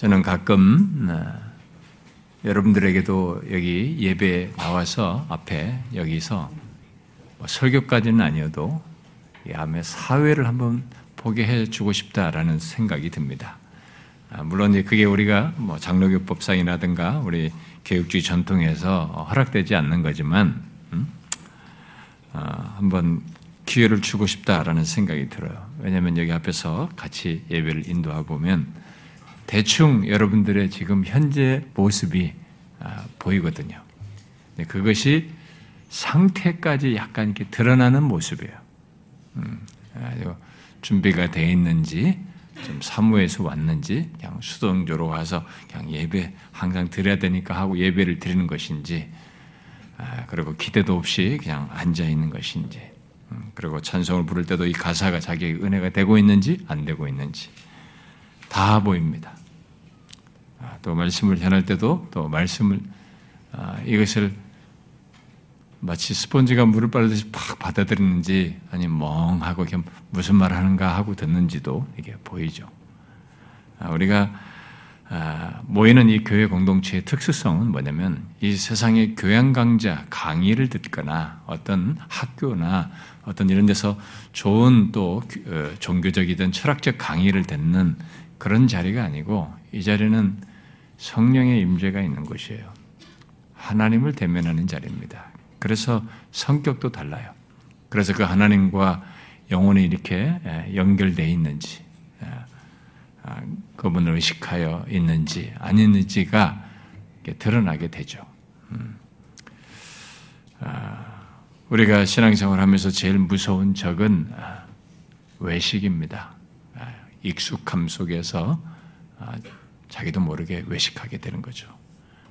저는 가끔 어, 여러분들에게도 여기 예배 나와서 앞에 여기서 뭐 설교까지는 아니어도 이 암의 사회를 한번 보게 해주고 싶다라는 생각이 듭니다. 아, 물론 이제 그게 우리가 뭐 장로교법상이라든가 우리 교육주의 전통에서 허락되지 않는 거지만 음? 아, 한번 기회를 주고 싶다라는 생각이 들어요. 왜냐하면 여기 앞에서 같이 예배를 인도하고 보면 대충 여러분들의 지금 현재 모습이 아, 보이거든요. 그것이 상태까지 약간 이렇게 드러나는 모습이에요. 음, 준비가 되어 있는지, 좀 사무에서 왔는지, 그냥 수동적으로 와서 그냥 예배 항상 드려야 되니까 하고 예배를 드리는 것인지, 아, 그리고 기대도 없이 그냥 앉아 있는 것인지, 음, 그리고 찬송을 부를 때도 이 가사가 자기의 은혜가 되고 있는지 안 되고 있는지 다 보입니다. 아, 또 말씀을 전할 때도 또 말씀을 아, 이것을 마치 스펀지가 물을 빨듯이 팍 받아들이는지 아니면 멍하고 무슨 말 하는가 하고 듣는지도 이게 보이죠. 우리가 아, 모이는 이 교회 공동체의 특수성은 뭐냐면 이 세상의 교양 강좌 강의를 듣거나 어떤 학교나 어떤 이런 데서 좋은 또 어, 종교적이든 철학적 강의를 듣는 그런 자리가 아니고 이 자리는 성령의 임재가 있는 곳이에요. 하나님을 대면하는 자리입니다. 그래서 성격도 달라요. 그래서 그 하나님과 영혼이 이렇게 연결되어 있는지 아, 그분을 의식하여 있는지 아니는지가 드러나게 되죠. 음. 아, 우리가 신앙생활 하면서 제일 무서운 적은 아, 외식입니다. 익숙함 속에서 자기도 모르게 외식하게 되는 거죠.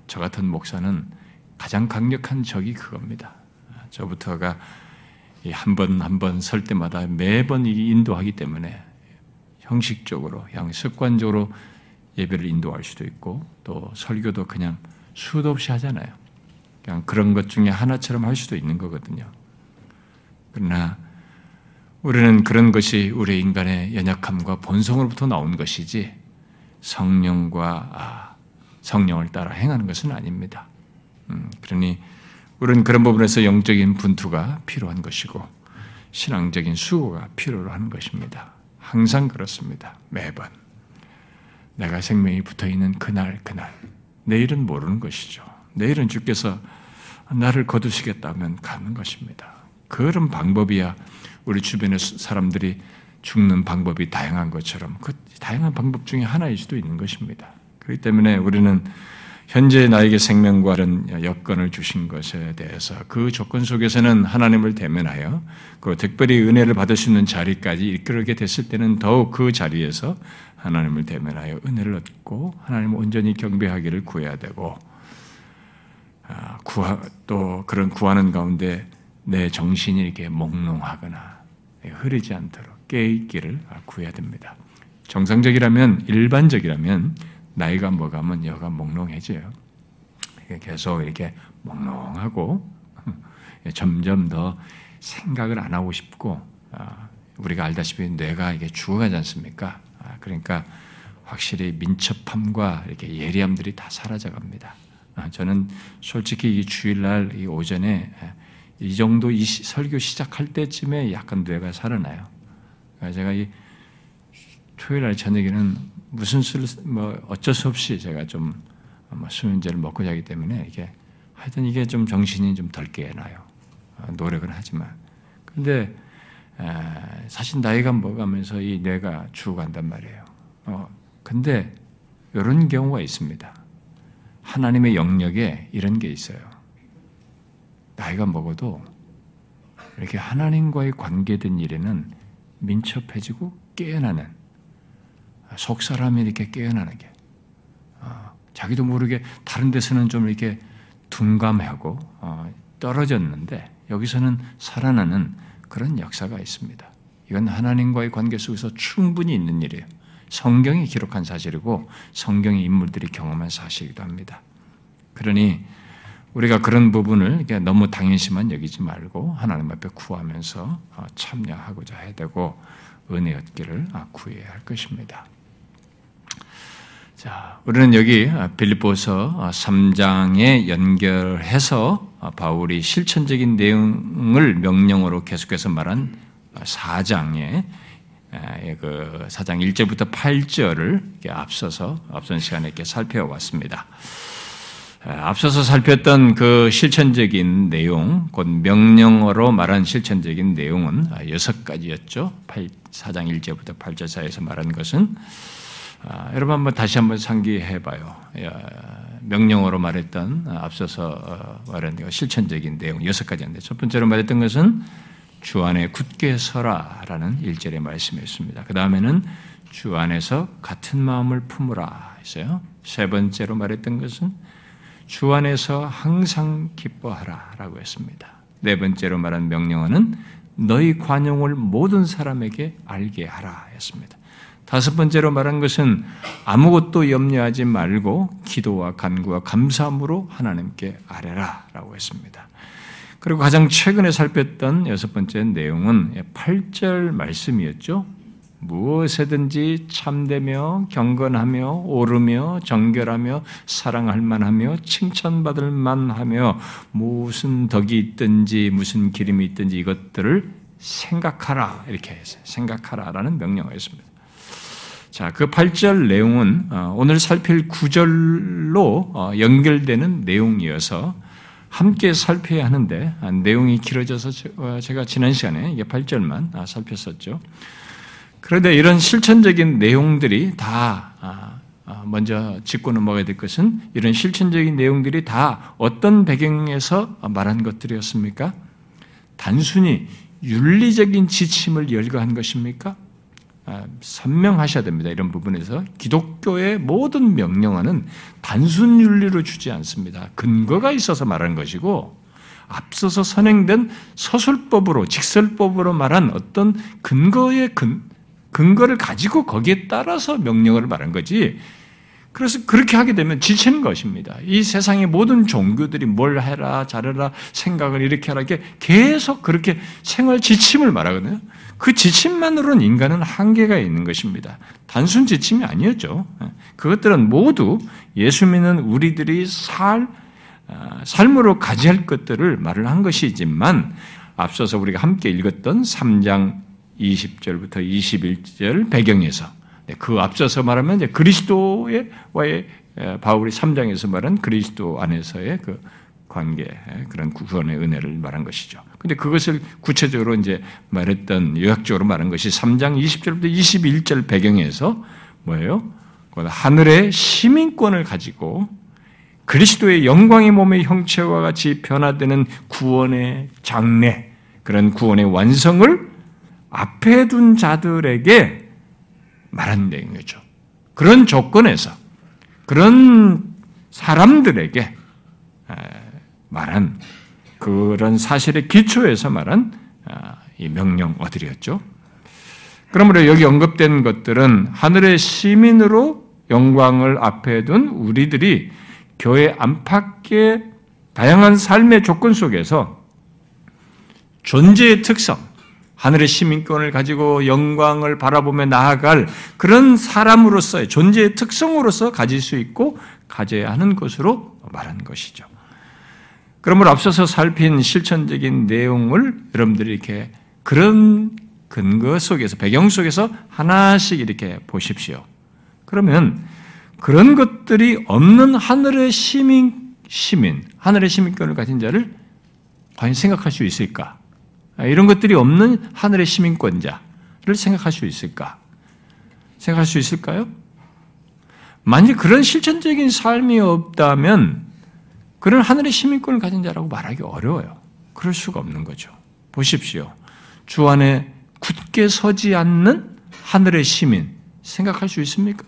저 같은 목사는 가장 강력한 적이 그겁니다. 저부터가 한 번 한 번 설 때마다 매번 인도하기 때문에 형식적으로, 그냥 습관적으로 예배를 인도할 수도 있고 또 설교도 그냥 수도 없이 하잖아요. 그냥 그런 것 중에 하나처럼 할 수도 있는 거거든요. 그러나 우리는 그런 것이 우리 인간의 연약함과 본성으로부터 나온 것이지 성령과 아, 성령을 따라 행하는 것은 아닙니다. 음, 그러니 우리는 그런 부분에서 영적인 분투가 필요한 것이고 신앙적인 수고가 필요로 하는 것입니다. 항상 그렇습니다. 매번. 내가 생명이 붙어 있는 그날, 그날. 내일은 모르는 것이죠. 내일은 주께서 나를 거두시겠다면 가는 것입니다. 그런 방법이야 우리 주변의 사람들이 죽는 방법이 다양한 것처럼 그 다양한 방법 중에 하나일 수도 있는 것입니다. 그렇기 때문에 우리는 현재 나에게 생명과 다른 여건을 주신 것에 대해서 그 조건 속에서는 하나님을 대면하여 그 특별히 은혜를 받을 수 있는 자리까지 이끌게 됐을 때는 더욱 그 자리에서 하나님을 대면하여 은혜를 얻고 하나님을 온전히 경배하기를 구해야 되고 아, 구하, 또 그런 구하는 가운데 내 정신이 이렇게 몽롱하거나 흐르지 않도록 깨있기를 구해야 됩니다. 정상적이라면 일반적이라면 나이가 먹으면 여가 몽롱해져요. 계속 이렇게 몽롱하고 점점 더 생각을 안 하고 싶고 아, 우리가 알다시피 뇌가 이게 죽어가지 않습니까? 아, 그러니까 확실히 민첩함과 이렇게 예리함들이 다 사라져갑니다. 아, 저는 솔직히 이 주일날 이 오전에 이 정도 이 설교 시작할 때쯤에 약간 뇌가 살아나요. 제가 이 토요일 날 저녁에는 무슨 수를 뭐 어쩔 수 없이 제가 좀 수면제를 먹고 자기 때문에 이게 하여튼 이게 좀 정신이 좀 덜 깨나요. 어, 노력은 하지만 근데 사실 나이가 먹으면서 이 뇌가 죽어간단 말이에요. 어, 근데 이런 경우가 있습니다. 하나님의 영역에 이런 게 있어요. 나이가 먹어도 이렇게 하나님과의 관계된 일에는 민첩해지고 깨어나는 속 사람이 이렇게 깨어나는 게 어, 자기도 모르게 다른 데서는 좀 이렇게 둔감하고 어, 떨어졌는데 여기서는 살아나는 그런 역사가 있습니다. 이건 하나님과의 관계 속에서 충분히 있는 일이에요. 성경이 기록한 사실이고 성경의 인물들이 경험한 사실이기도 합니다. 그러니 우리가 그런 부분을 너무 당연시만 여기지 말고 하나님 앞에 구하면서 어, 참여하고자 해야 되고 은혜 얻기를 구해야 할 것입니다. 자, 우리는 여기 빌립보서 3장에 연결해서 바울이 실천적인 내용을 명령으로 계속해서 말한 4장에 그 4장 1절부터 8절을 앞서서 앞선 시간에 이렇게 살펴왔습니다. 앞서서 살폈던 그 실천적인 내용, 곧 명령어로 말한 실천적인 내용은 여섯 가지였죠. 4장 1절부터 8절 사이에서 말한 것은 아, 여러분 한번 다시 한번 상기해 봐요. 명령어로 말했던 아, 앞서서 어, 말한 실천적인 내용 여섯 가지인데 첫 번째로 말했던 것은 주 안에 굳게 서라라는 일절의 말씀이었습니다. 그 다음에는 주 안에서 같은 마음을 품으라 했어요. 세 번째로 말했던 것은 주 안에서 항상 기뻐하라 라고 했습니다. 네 번째로 말한 명령어는 너희 관용을 모든 사람에게 알게 하라 했습니다. 다섯 번째로 말한 것은 아무것도 염려하지 말고 기도와 간구와 감사함으로 하나님께 아뢰라라고 했습니다. 그리고 가장 최근에 살폈던 여섯 번째 내용은 8절 말씀이었죠. 무엇에든지 참되며 경건하며 오르며 정결하며 사랑할 만하며 칭찬받을 만하며 무슨 덕이 있든지 무슨 기름이 있든지 이것들을 생각하라 이렇게 했어요. 생각하라라는 명령어였습니다. 자, 그 8절 내용은 어, 오늘 살필 9절로 어, 연결되는 내용이어서 함께 살펴야 하는데 아, 내용이 길어져서 어, 제가 지난 시간에 이게 8절만 아, 살폈었죠. 그런데 이런 실천적인 내용들이 다 아, 먼저 짚고 넘어가야 될 것은 이런 실천적인 내용들이 다 어떤 배경에서 말한 것들이었습니까? 단순히 윤리적인 지침을 열거한 것입니까? 아, 선명하셔야 됩니다. 이런 부분에서 기독교의 모든 명령어는 단순 윤리로 주지 않습니다. 근거가 있어서 말하는 것이고 앞서서 선행된 서술법으로 직설법으로 말한 어떤 근거의 근, 근거를 가지고 거기에 따라서 명령어를 말한 거지. 그래서 그렇게 하게 되면 지치는 것입니다. 이 세상의 모든 종교들이 뭘 해라, 잘해라, 생각을 이렇게 하라, 이게 계속 그렇게 생활 지침을 말하거든요. 그 지침만으로는 인간은 한계가 있는 것입니다. 단순 지침이 아니었죠. 그것들은 모두 예수 믿는 우리들이 살, 아, 삶으로 가지할 것들을 말을 한 것이지만 앞서서 우리가 함께 읽었던 3장 20절부터 21절 배경에서 네, 그 앞서서 말하면 이제 그리스도의 와의 바울이 3장에서 말한 그리스도 안에서의 그 관계, 그런 구원의 은혜를 말한 것이죠. 근데 그것을 구체적으로 이제 말했던 요약적으로 말한 것이 3장 20절부터 21절 배경에서 뭐예요? 하늘의 시민권을 가지고 그리스도의 영광의 몸의 형체와 같이 변화되는 구원의 장래, 그런 구원의 완성을 앞에 둔 자들에게 말한 내용이죠. 그런 조건에서, 그런 사람들에게 말한 그런 사실의 기초에서 말한 아, 이 명령 어들이었죠. 그러므로 여기 언급된 것들은 하늘의 시민으로 영광을 앞에 둔 우리들이 교회 안팎의 다양한 삶의 조건 속에서 존재의 특성, 하늘의 시민권을 가지고 영광을 바라보며 나아갈 그런 사람으로서의 존재의 특성으로서 가질 수 있고 가져야 하는 것으로 말한 것이죠. 그러므로 앞서서 살핀 실천적인 내용을 여러분들이 이렇게 그런 근거 속에서, 배경 속에서 하나씩 이렇게 보십시오. 그러면 그런 것들이 없는 하늘의 시민, 시민, 하늘의 시민권을 가진 자를 과연 생각할 수 있을까? 이런 것들이 없는 하늘의 시민권자를 생각할 수 있을까? 생각할 수 있을까요? 만약 그런 실천적인 삶이 없다면 그런 하늘의 시민권을 가진 자라고 말하기 어려워요. 그럴 수가 없는 거죠. 보십시오. 주 안에 굳게 서지 않는 하늘의 시민 생각할 수 있습니까?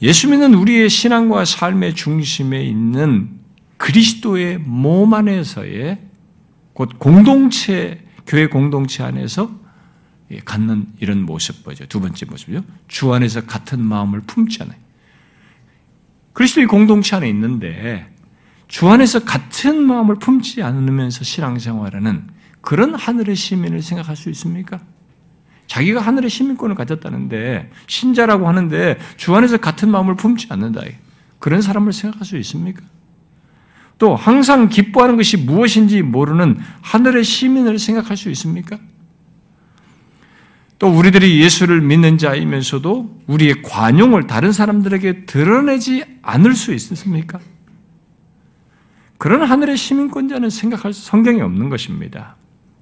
예수 믿는 우리의 신앙과 삶의 중심에 있는 그리스도의 몸 안에서의 곧 공동체, 교회 공동체 안에서 갖는 이런 모습 보죠. 두 번째 모습이죠. 주 안에서 같은 마음을 품잖아요. 그리스도의 공동체 안에 있는데 주 안에서 같은 마음을 품지 않으면서 신앙생활하는 그런 하늘의 시민을 생각할 수 있습니까? 자기가 하늘의 시민권을 가졌다는데 신자라고 하는데 주 안에서 같은 마음을 품지 않는다. 그런 사람을 생각할 수 있습니까? 또 항상 기뻐하는 것이 무엇인지 모르는 하늘의 시민을 생각할 수 있습니까? 또 우리들이 예수를 믿는 자이면서도 우리의 관용을 다른 사람들에게 드러내지 않을 수 있습니까? 그런 하늘의 시민권자는 생각할 성경이 없는 것입니다.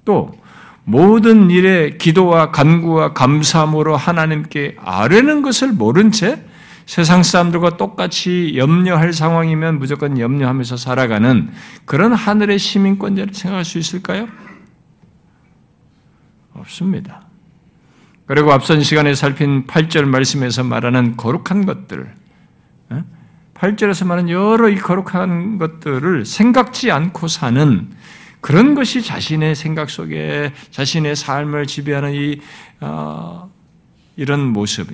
또 모든 일에 기도와 간구와 감사함으로 하나님께 아뢰는 것을 모른 채 세상 사람들과 똑같이 염려할 상황이면 무조건 염려하면서 살아가는 그런 하늘의 시민권자를 생각할 수 있을까요? 없습니다. 그리고 앞선 시간에 살핀 8절 말씀에서 말하는 거룩한 것들, 8절에서 말하는 여러 이 거룩한 것들을 생각지 않고 사는 그런 것이 자신의 생각 속에 자신의 삶을 지배하는 이 어, 이런 모습,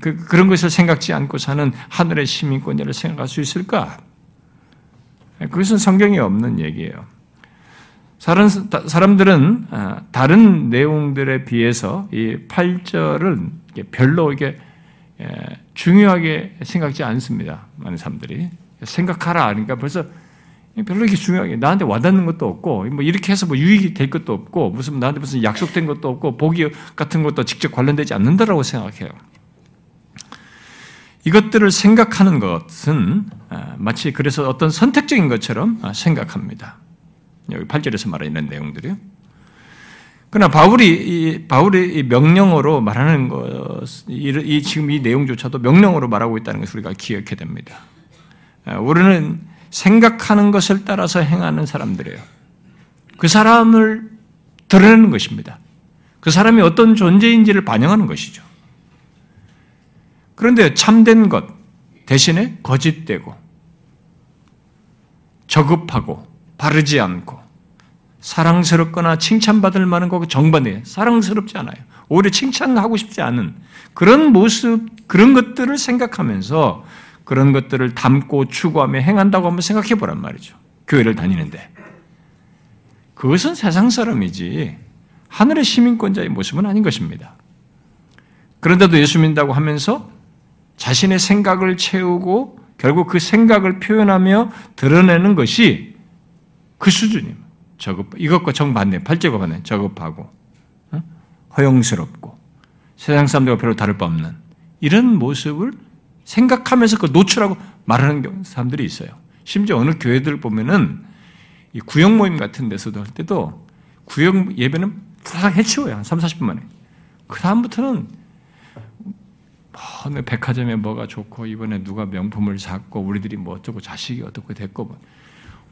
그, 그런 것을 생각지 않고 사는 하늘의 시민권자를 생각할 수 있을까? 그것은 성경에 없는 얘기예요. 사람들은 아, 다른 내용들에 비해서 이 8절은 별로 이게 중요하게 생각지 않습니다. 많은 사람들이. 생각하라. 그러니까 벌써 별로 이렇게 중요하게 나한테 와닿는 것도 없고 뭐 이렇게 해서 뭐 유익이 될 것도 없고 무슨 나한테 무슨 약속된 것도 없고 복이 같은 것도 직접 관련되지 않는다라고 생각해요. 이것들을 생각하는 것은 아, 마치 그래서 어떤 선택적인 것처럼 아, 생각합니다. 여기 8절에서 말하는 내용들이요. 그러나 바울이 바울이 명령어로 말하는 것, 이 지금 이 내용조차도 명령어로 말하고 있다는 것을 우리가 기억해야 됩니다. 아, 우리는 생각하는 것을 따라서 행하는 사람들이에요. 그 사람을 드러내는 것입니다. 그 사람이 어떤 존재인지를 반영하는 것이죠. 그런데 참된 것 대신에 거짓되고 저급하고 바르지 않고 사랑스럽거나 칭찬받을 만한 거 정반대 사랑스럽지 않아요. 오히려 칭찬하고 싶지 않은 그런 모습 그런 것들을 생각하면서 그런 것들을 담고 추구하며 행한다고 한번 생각해 보란 말이죠. 교회를 다니는데. 그것은 세상 사람이지 하늘의 시민권자의 모습은 아닌 것입니다. 그런데도 예수 믿는다고 하면서 자신의 생각을 채우고 결국 그 생각을 표현하며 드러내는 것이 그 수준이에요. 저급, 이것과 정반대, 팔제가 반대, 저급하고, 허용스럽고, 세상 사람들과 별로 다를 바 없는 이런 모습을 생각하면서 그 노출하고 말하는 사람들이 있어요. 심지어 어느 교회들 보면은 이 구역 모임 같은 데서도 할 때도 구역 예배는 다 해치워요. 한 3, 40분 만에. 그 다음부터는 뭐 백화점에 뭐가 좋고 이번에 누가 명품을 샀고 우리들이 뭐 어쩌고 자식이 어떻고 됐고 뭐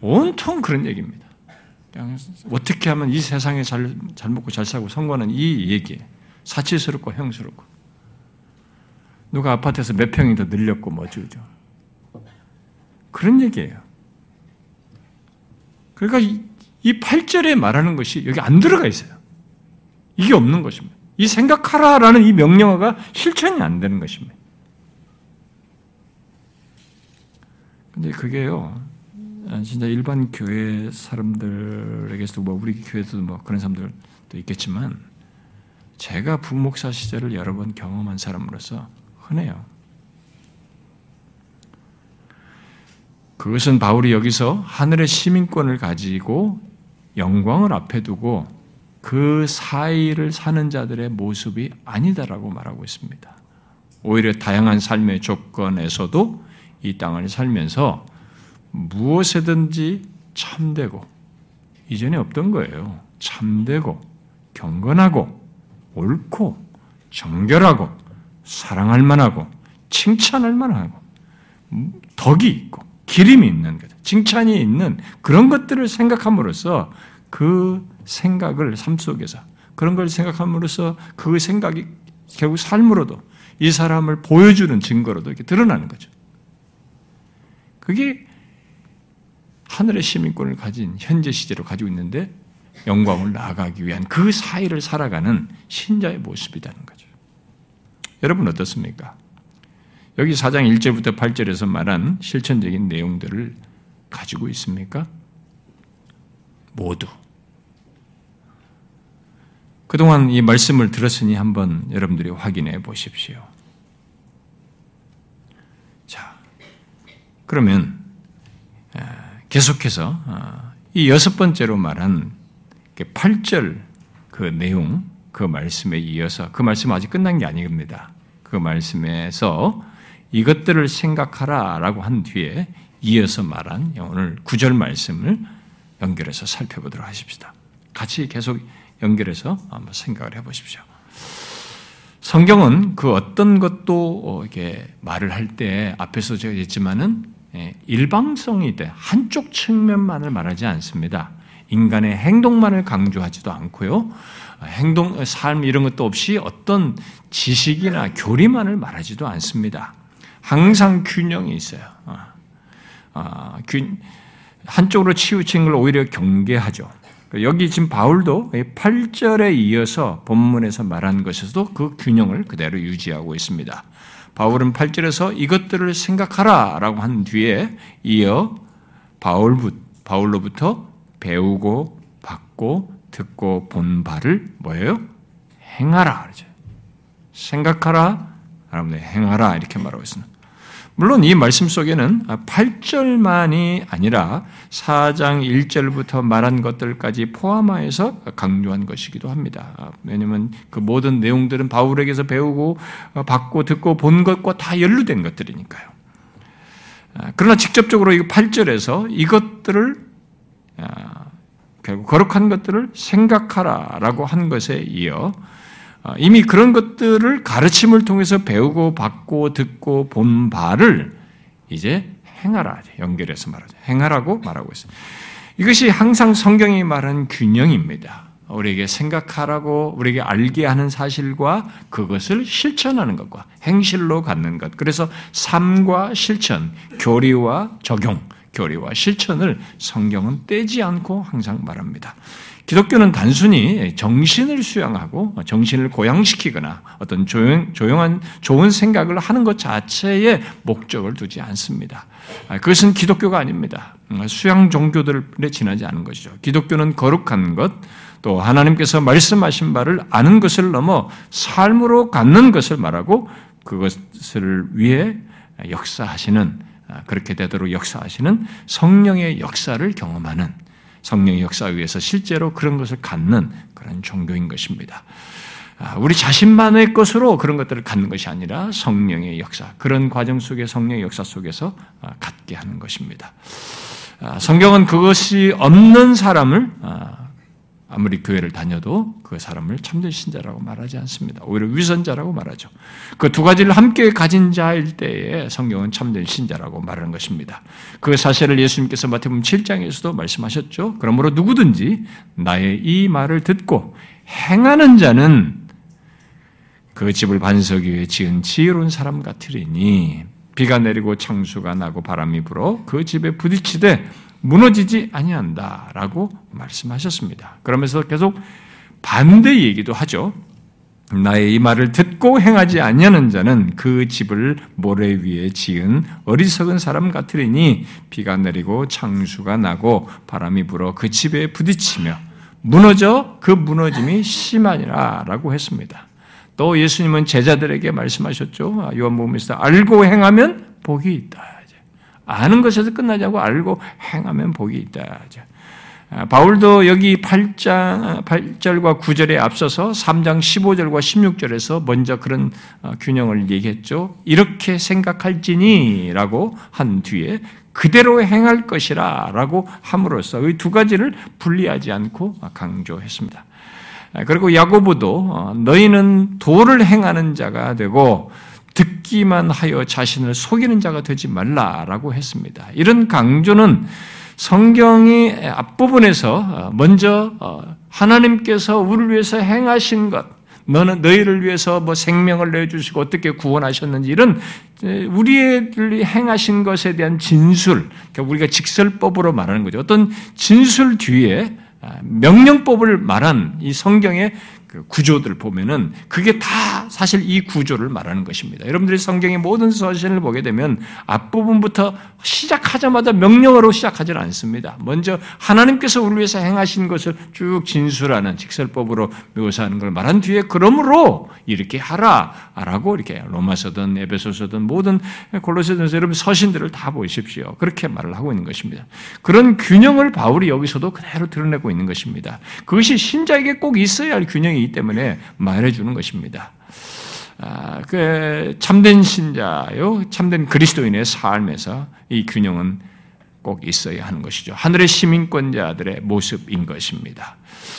온통 그런 얘기입니다. 그냥 어떻게 하면 이 세상에 잘, 잘 먹고 잘 살고 성공하는 이 얘기 사치스럽고 형스럽고 누가 아파트에서 몇 평이 더 늘렸고 뭐 어쩌죠. 그런 얘기예요. 그러니까 이, 이 8절에 말하는 것이 여기 안 들어가 있어요. 이게 없는 것입니다. 이 생각하라라는 이 명령어가 실천이 안 되는 것입니다. 근데 그게요, 진짜 일반 교회 사람들에게서도 뭐 우리 교회에서도 뭐 그런 사람들도 있겠지만, 제가 부목사 시절을 여러 번 경험한 사람으로서 흔해요. 그것은 바울이 여기서 하늘의 시민권을 가지고 영광을 앞에 두고 그 사이를 사는 자들의 모습이 아니다라고 말하고 있습니다. 오히려 다양한 삶의 조건에서도 이 땅을 살면서 무엇에든지 참되고 이전에 없던 거예요. 참되고 경건하고 옳고 정결하고 사랑할 만하고 칭찬할 만하고 덕이 있고 기림이 있는 것, 칭찬이 있는 그런 것들을 생각함으로써 그 생각을 삶 속에서 그런 걸 생각함으로써 그 생각이 결국 삶으로도 이 사람을 보여주는 증거로도 이렇게 드러나는 거죠. 그게 하늘의 시민권을 가진 현재 시제로 가지고 있는데 영광을 나아가기 위한 그 사이를 살아가는 신자의 모습이라는 거죠. 여러분 어떻습니까? 여기 4장 1절부터 8절에서 말한 실천적인 내용들을 가지고 있습니까? 모두. 그동안 이 말씀을 들었으니 한번 여러분들이 확인해 보십시오. 자, 그러면 계속해서 어, 이 여섯 번째로 말한 8절 그 내용, 그 말씀에 이어서 그 말씀 아직 끝난 게 아닙니다. 그 말씀에서 이것들을 생각하라라고 한 뒤에 이어서 말한 오늘 구절 말씀을 연결해서 살펴보도록 하십시다. 같이 계속 연결해서 한번 생각을 해보십시오. 성경은 그 어떤 것도 어, 이렇게 말을 할 때 앞에서 제가 했지만은 예, 일방성이 돼 한쪽 측면만을 말하지 않습니다. 인간의 행동만을 강조하지도 않고요. 행동, 삶 이런 것도 없이 어떤 지식이나 교리만을 말하지도 않습니다. 항상 균형이 있어요. 아, 아, 한쪽으로 치우친 걸 오히려 경계하죠. 여기 지금 바울도 8절에 이어서 본문에서 말한 것에서도 그 균형을 그대로 유지하고 있습니다. 바울은 8절에서 이것들을 생각하라 라고 한 뒤에 이어 바울, 바울로부터 배우고 받고 듣고 본 바를 뭐예요? 행하라. 그러죠. 생각하라. 여러분들 행하라. 이렇게 말하고 있습니다. 물론 이 말씀 속에는 8절만이 아니라 4장 1절부터 말한 것들까지 포함하여서 강조한 것이기도 합니다. 왜냐하면 그 모든 내용들은 바울에게서 배우고 받고 듣고 본 것과 다 연루된 것들이니까요. 그러나 직접적으로 이 8절에서 이것들을 아, 결국 거룩한 것들을 생각하라라고 한 것에 이어 아, 이미 그런 것들을 가르침을 통해서 배우고 받고 듣고 본 바를 이제 행하라 연결해서 말하죠. 행하라고 말하고 있어요. 이것이 항상 성경이 말하는 균형입니다. 우리에게 생각하라고 우리에게 알게 하는 사실과 그것을 실천하는 것과 행실로 갖는 것. 그래서 삶과 실천, 교리와 적용, 교리와 실천을 성경은 떼지 않고 항상 말합니다. 기독교는 단순히 정신을 수양하고 정신을 고양시키거나 어떤 조용, 조용한 좋은 생각을 하는 것 자체에 목적을 두지 않습니다. 그것은 기독교가 아닙니다. 수양 종교들에 지나지 않은 것이죠. 기독교는 거룩한 것, 또 하나님께서 말씀하신 바를 아는 것을 넘어 삶으로 갖는 것을 말하고 그것을 위해 역사하시는 그렇게 되도록 역사하시는 성령의 역사를 경험하는 성령의 역사 위에서 실제로 그런 것을 갖는 그런 종교인 것입니다. 아, 우리 자신만의 것으로 그런 것들을 갖는 것이 아니라 성령의 역사, 그런 과정 속에 성령의 역사 속에서 아, 갖게 하는 것입니다. 아, 성경은 그것이 없는 사람을 아무리 교회를 다녀도 그 사람을 참된 신자라고 말하지 않습니다. 오히려 위선자라고 말하죠. 그 두 가지를 함께 가진 자일 때에 성경은 참된 신자라고 말하는 것입니다. 그 사실을 예수님께서 마태복음 7장에서도 말씀하셨죠. 그러므로 누구든지 나의 이 말을 듣고 행하는 자는 그 집을 반석 위에 지은 지혜로운 사람 같으리니 비가 내리고 창수가 나고 바람이 불어 그 집에 부딪히되 무너지지 아니한다라고 말씀하셨습니다. 그러면서 계속 반대 얘기도 하죠. 나의 이 말을 듣고 행하지 아니하는 자는 그 집을 모래 위에 지은 어리석은 사람 같으리니 비가 내리고 창수가 나고 바람이 불어 그 집에 부딪히며 무너져 그 무너짐이 심하니라라고 했습니다. 또 예수님은 제자들에게 말씀하셨죠. 요한복음에서 알고 행하면 복이 있다. 아는 것에서 끝나지 않고 알고 행하면 복이 있다. 아, 바울도 여기 8장, 8절과 9절에 앞서서 3장 15절과 16절에서 먼저 그런 어, 균형을 얘기했죠. 이렇게 생각할지니 라고 한 뒤에 그대로 행할 것이라 라고 함으로써 이 두 가지를 분리하지 않고 강조했습니다. 아, 그리고 야고보도 어, 너희는 도를 행하는 자가 되고 듣기만 하여 자신을 속이는 자가 되지 말라라고 했습니다. 이런 강조는 성경이 앞부분에서 먼저 어, 하나님께서 우리를 위해서 행하신 것, 너는 너희를 위해서 뭐 생명을 내주시고 어떻게 구원하셨는지 이런 우리의 행하신 것에 대한 진술, 그러니까 우리가 직설법으로 말하는 거죠. 어떤 진술 뒤에 아, 명령법을 말한 이 성경의 구조들 보면은 그게 다 사실 이 구조를 말하는 것입니다. 여러분들이 성경의 모든 서신을 보게 되면 앞부분부터 시작하자마자 명령어로 시작하지는 않습니다. 먼저 하나님께서 우리 위해서 행하신 것을 쭉 진술하는 직설법으로 묘사하는 걸 말한 뒤에 그러므로 이렇게 하라라고 이렇게 로마서든 에베소서든 모든 골로새전서 여러분 서신들을 다 보십시오. 그렇게 말을 하고 있는 것입니다. 그런 균형을 바울이 여기서도 그대로 드러내고 있는 것입니다. 그것이 신자에게 꼭 있어야 할 균형이 기 때문에 말해주는 것입니다. 아, 그 참된 신자요, 참된 그리스도인의 삶에서 이 균형은 꼭 있어야 하는 것이죠. 하늘의 시민권자들의 모습인 것입니다.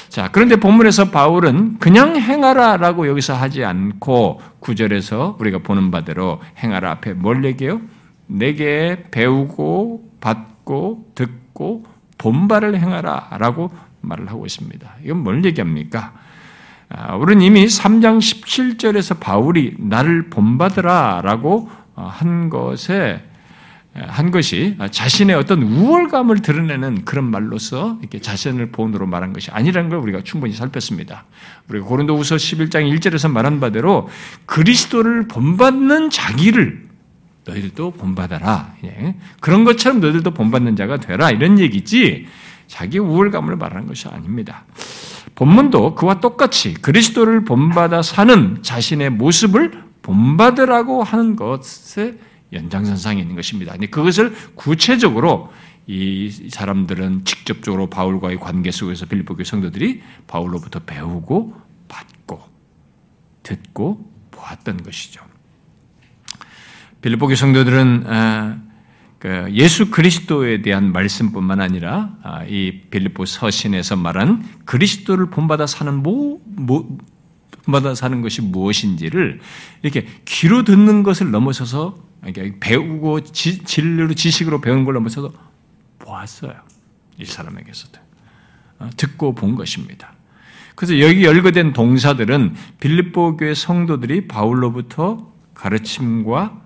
자, 그런데 본문에서 바울은 그냥 행하라라고 여기서 하지 않고 구절에서 우리가 보는 바대로 행하라 앞에 뭘 얘기해요? 내게 배우고 받고 듣고 본바를 행하라라고 말을 하고 있습니다. 이건 뭘 얘기합니까? 아, 우리는 이미 3장 17절에서 바울이 나를 본받으라라고 어, 한 것에 한 것이 자신의 어떤 우월감을 드러내는 그런 말로서 이렇게 자신을 본으로 말한 것이 아니라는 걸 우리가 충분히 살폈습니다. 우리가 고린도후서 11장 1절에서 말한 바대로 그리스도를 본받는 자기를 너희들도 본받아라. 예. 그런 것처럼 너희들도 본받는 자가 되라. 이런 얘기지 자기 우월감을 말하는 것이 아닙니다. 본문도 그와 똑같이 그리스도를 본받아 사는 자신의 모습을 본받으라고 하는 것의 연장선상에 있는 것입니다. 그것을 구체적으로 이 사람들은 직접적으로 바울과의 관계 속에서 빌립보 교 성도들이 바울로부터 배우고 받고 듣고 보았던 것이죠. 빌립보 교 성도들은 아, 그 예수 그리스도에 대한 말씀뿐만 아니라 아, 이 빌립보 서신에서 말한 그리스도를 본받아 사는 뭐, 뭐 본받아 사는 것이 무엇인지를 이렇게 귀로 듣는 것을 넘어서서 배우고 지, 진리로 지식으로 배운 걸 넘어서서 보았어요. 이 사람에게서도 어, 듣고 본 것입니다. 그래서 여기 열거된 동사들은 빌립보 교회 성도들이 바울로부터 가르침과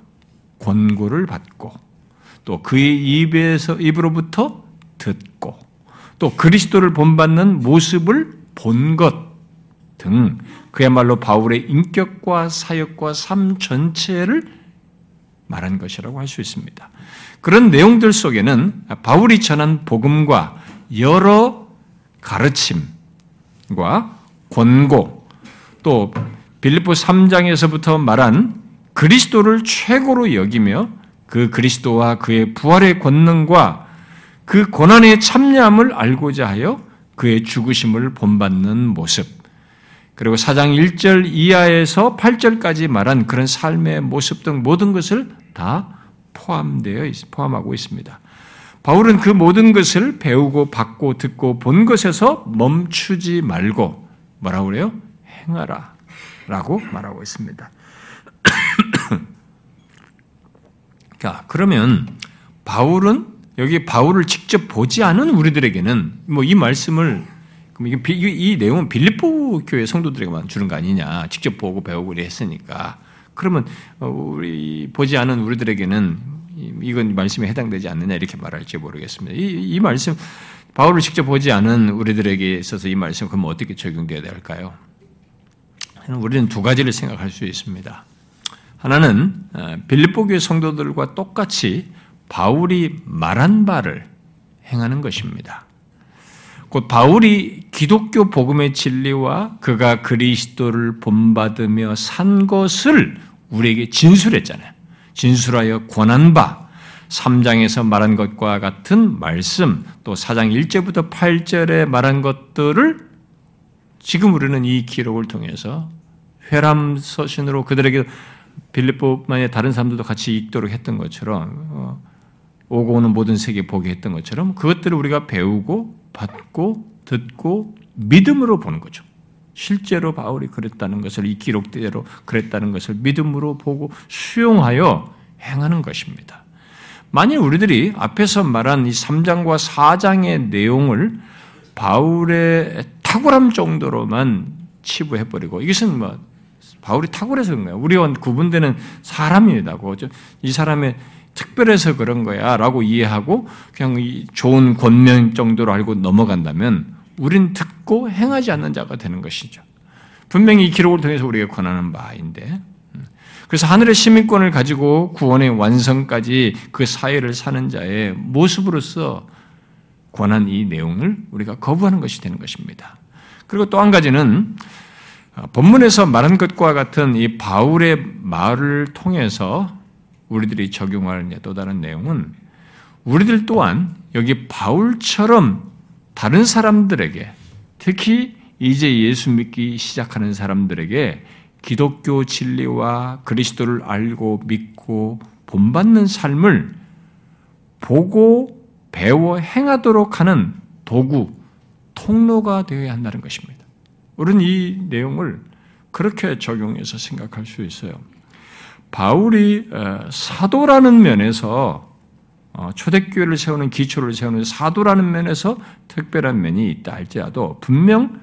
권고를 받고 또 그의 입에서 입으로부터 듣고 또 그리스도를 본받는 모습을 본 것 등 그야말로 바울의 인격과 사역과 삶 전체를 말한 것이라고 할 수 있습니다. 그런 내용들 속에는 바울이 전한 복음과 여러 가르침과 권고 또 빌립보 3장에서부터 말한 그리스도를 최고로 여기며 그 그리스도와 그의 부활의 권능과 그 고난의 참여함을 알고자 하여 그의 죽으심을 본받는 모습, 그리고 4장 1절 이하에서 8절까지 말한 그런 삶의 모습 등 모든 것을 다 포함되어 포함하고 있습니다. 바울은 그 모든 것을 배우고 받고 듣고 본 것에서 멈추지 말고 뭐라고 그래요? 행하라 라고 말하고 있습니다. 자, 그러면 바울은 여기 바울을 직접 보지 않은 우리들에게는 뭐 이 말씀을 이게 이 내용은 빌립보 교회 성도들에게만 주는 거 아니냐? 직접 보고 배우고 이랬으니까 그러면 어, 우리 보지 않은 우리들에게는 이건 말씀에 해당되지 않느냐 이렇게 말할지 모르겠습니다. 이, 이 말씀 바울을 직접 보지 않은 우리들에게 있어서 이 말씀 그럼 어떻게 적용되어야 될까요? 우리는 두 가지를 생각할 수 있습니다. 하나는 어, 빌립보 교회 성도들과 똑같이 바울이 말한 바를 행하는 것입니다. 곧 바울이 기독교 복음의 진리와 그가 그리스도를 본받으며 산 것을 우리에게 진술했잖아요. 진술하여 권한 바, 3장에서 말한 것과 같은 말씀, 또 4장 1절부터 8절에 말한 것들을 지금 우리는 이 기록을 통해서 회람 서신으로 그들에게 빌립보만의 다른 사람들도 같이 읽도록 했던 것처럼 어, 오고 오는 모든 세계 보게 했던 것처럼 그것들을 우리가 배우고 받고 듣고 믿음으로 보는 거죠. 실제로 바울이 그랬다는 것을 이 기록대로 그랬다는 것을 믿음으로 보고 수용하여 행하는 것입니다. 만일 우리들이 앞에서 말한 이 3장과 4장의 내용을 바울의 탁월함 정도로만 치부해버리고 이것은 뭐 바울이 탁월해서 그런 거야. 우리와 구분되는 사람이라고. 이 사람의 특별해서 그런 거야. 라고 이해하고 그냥 좋은 권면 정도로 알고 넘어간다면 우린 듣고 행하지 않는 자가 되는 것이죠. 분명히 이 기록을 통해서 우리가 권하는 바인데 그래서 하늘의 시민권을 가지고 구원의 완성까지 그 사회를 사는 자의 모습으로서 권한 이 내용을 우리가 거부하는 것이 되는 것입니다. 그리고 또 한 가지는 어, 본문에서 말한 것과 같은 이 바울의 말을 통해서 우리들이 적용할 또 다른 내용은 우리들 또한 여기 바울처럼 다른 사람들에게 특히 이제 예수 믿기 시작하는 사람들에게 기독교 진리와 그리스도를 알고 믿고 본받는 삶을 보고 배워 행하도록 하는 도구, 통로가 되어야 한다는 것입니다. 우리는 이 내용을 그렇게 적용해서 생각할 수 있어요. 바울이 어, 사도라는 면에서 어, 초대교회를 세우는 기초를 세우는 사도라는 면에서 특별한 면이 있다 할지라도 분명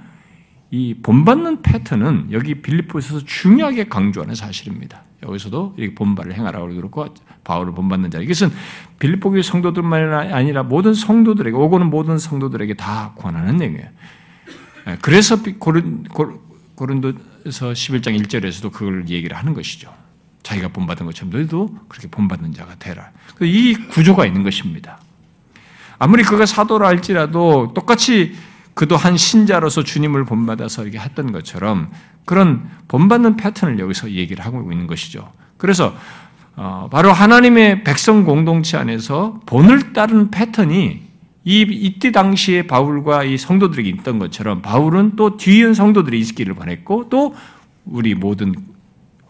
이 본받는 패턴은 여기 빌립보에서 중요하게 강조하는 사실입니다. 여기서도 이렇게 본발을 행하라고 그렇고 바울을 본받는 자. 이것은 빌립보교회 성도들만 아니라 모든 성도들에게 오고는 모든 성도들에게 다 권하는 내용이에요. 예, 그래서 고른, 고른도에서 11장 1절에서도 그걸 얘기를 하는 것이죠. 자기가 본받은 것처럼 너희도 그렇게 본받는 자가 되라. 이 구조가 있는 것입니다. 아무리 그가 사도라 할지라도 똑같이 그도 한 신자로서 주님을 본받아서 이게 했던 것처럼 그런 본받는 패턴을 여기서 얘기를 하고 있는 것이죠. 그래서 어, 바로 하나님의 백성 공동체 안에서 본을 따른 패턴이 이 이때 당시에 바울과 이 성도들에게 있던 것처럼 바울은 또 뒤이은 성도들이 있기를 바랬고 또 우리 모든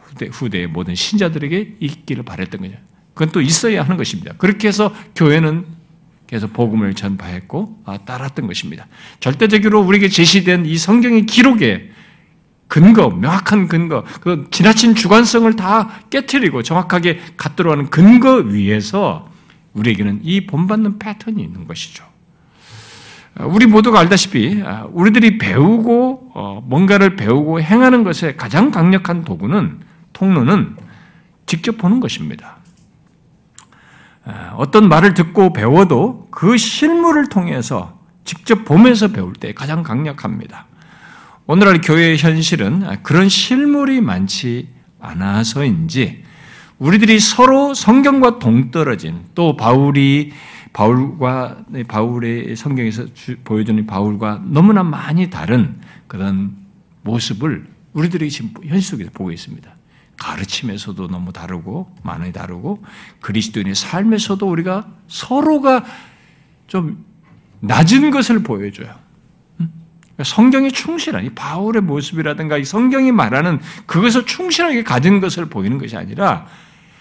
후대 후대의 모든 신자들에게 있기를 바랬던 거죠. 그건 또 있어야 하는 것입니다. 그렇게 해서 교회는 계속 복음을 전파했고 아, 따랐던 것입니다. 절대적으로 우리에게 제시된 이 성경의 기록에 근거, 명확한 근거, 그 지나친 주관성을 다 깨뜨리고 정확하게 갖도록 하는 근거 위에서 우리에게는 이 본받는 패턴이 있는 것이죠. 아, 우리 모두가 알다시피 아, 우리들이 배우고 어, 뭔가를 배우고 행하는 것에 가장 강력한 도구는 통로는 직접 보는 것입니다. 아, 어떤 말을 듣고 배워도 그 실물을 통해서 직접 보면서 배울 때 가장 강력합니다. 오늘날 교회의 현실은 그런 실물이 많지 않아서인지 우리들이 서로 성경과 동떨어진 또 바울이 바울과 바울의 성경에서 보여주는 바울과 너무나 많이 다른 그런 모습을 우리들이 지금 현실 속에서 보고 있습니다. 가르침에서도 너무 다르고 많이 다르고 그리스도인의 삶에서도 우리가 서로가 좀 낮은 것을 보여줘요. 성경이 충실한 이 바울의 모습이라든가 이 성경이 말하는 그것을 충실하게 가진 것을 보이는 것이 아니라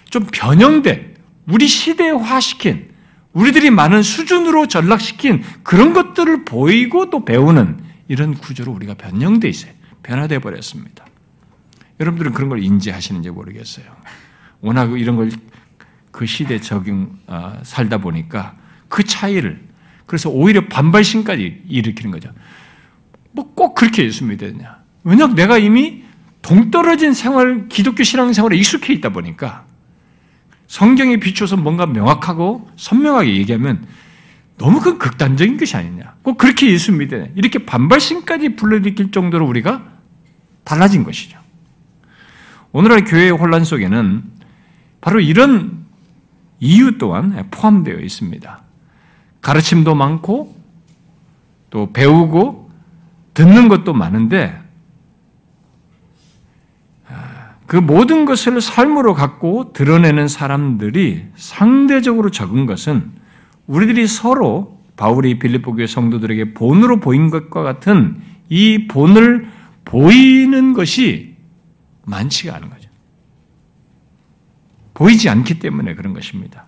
좀 변형된 우리 시대화시킨 우리들이 많은 수준으로 전락시킨 그런 것들을 보이고 또 배우는 이런 구조로 우리가 변형돼 있어요. 변화돼 버렸습니다. 여러분들은 그런 걸 인지하시는지 모르겠어요. 워낙 이런 걸 그 시대 적용 어, 살다 보니까 그 차이를 그래서 오히려 반발심까지 일으키는 거죠. 뭐 꼭 그렇게 예수 믿어야 되냐? 왜냐 내가 이미 동떨어진 생활, 기독교 신앙 생활에 익숙해 있다 보니까 성경에 비춰서 뭔가 명확하고 선명하게 얘기하면 너무 그 극단적인 것이 아니냐. 꼭 그렇게 예수 믿어야 이렇게 반발심까지 불러일으킬 정도로 우리가 달라진 것이죠. 오늘날 교회의 혼란 속에는 바로 이런 이유 또한 포함되어 있습니다. 가르침도 많고 또 배우고 듣는 것도 많은데 그 모든 것을 삶으로 갖고 드러내는 사람들이 상대적으로 적은 것은 우리들이 서로 바울이 빌립보 교회 성도들에게 본으로 보인 것과 같은 이 본을 보이는 것이 많지가 않은 거죠. 보이지 않기 때문에 그런 것입니다.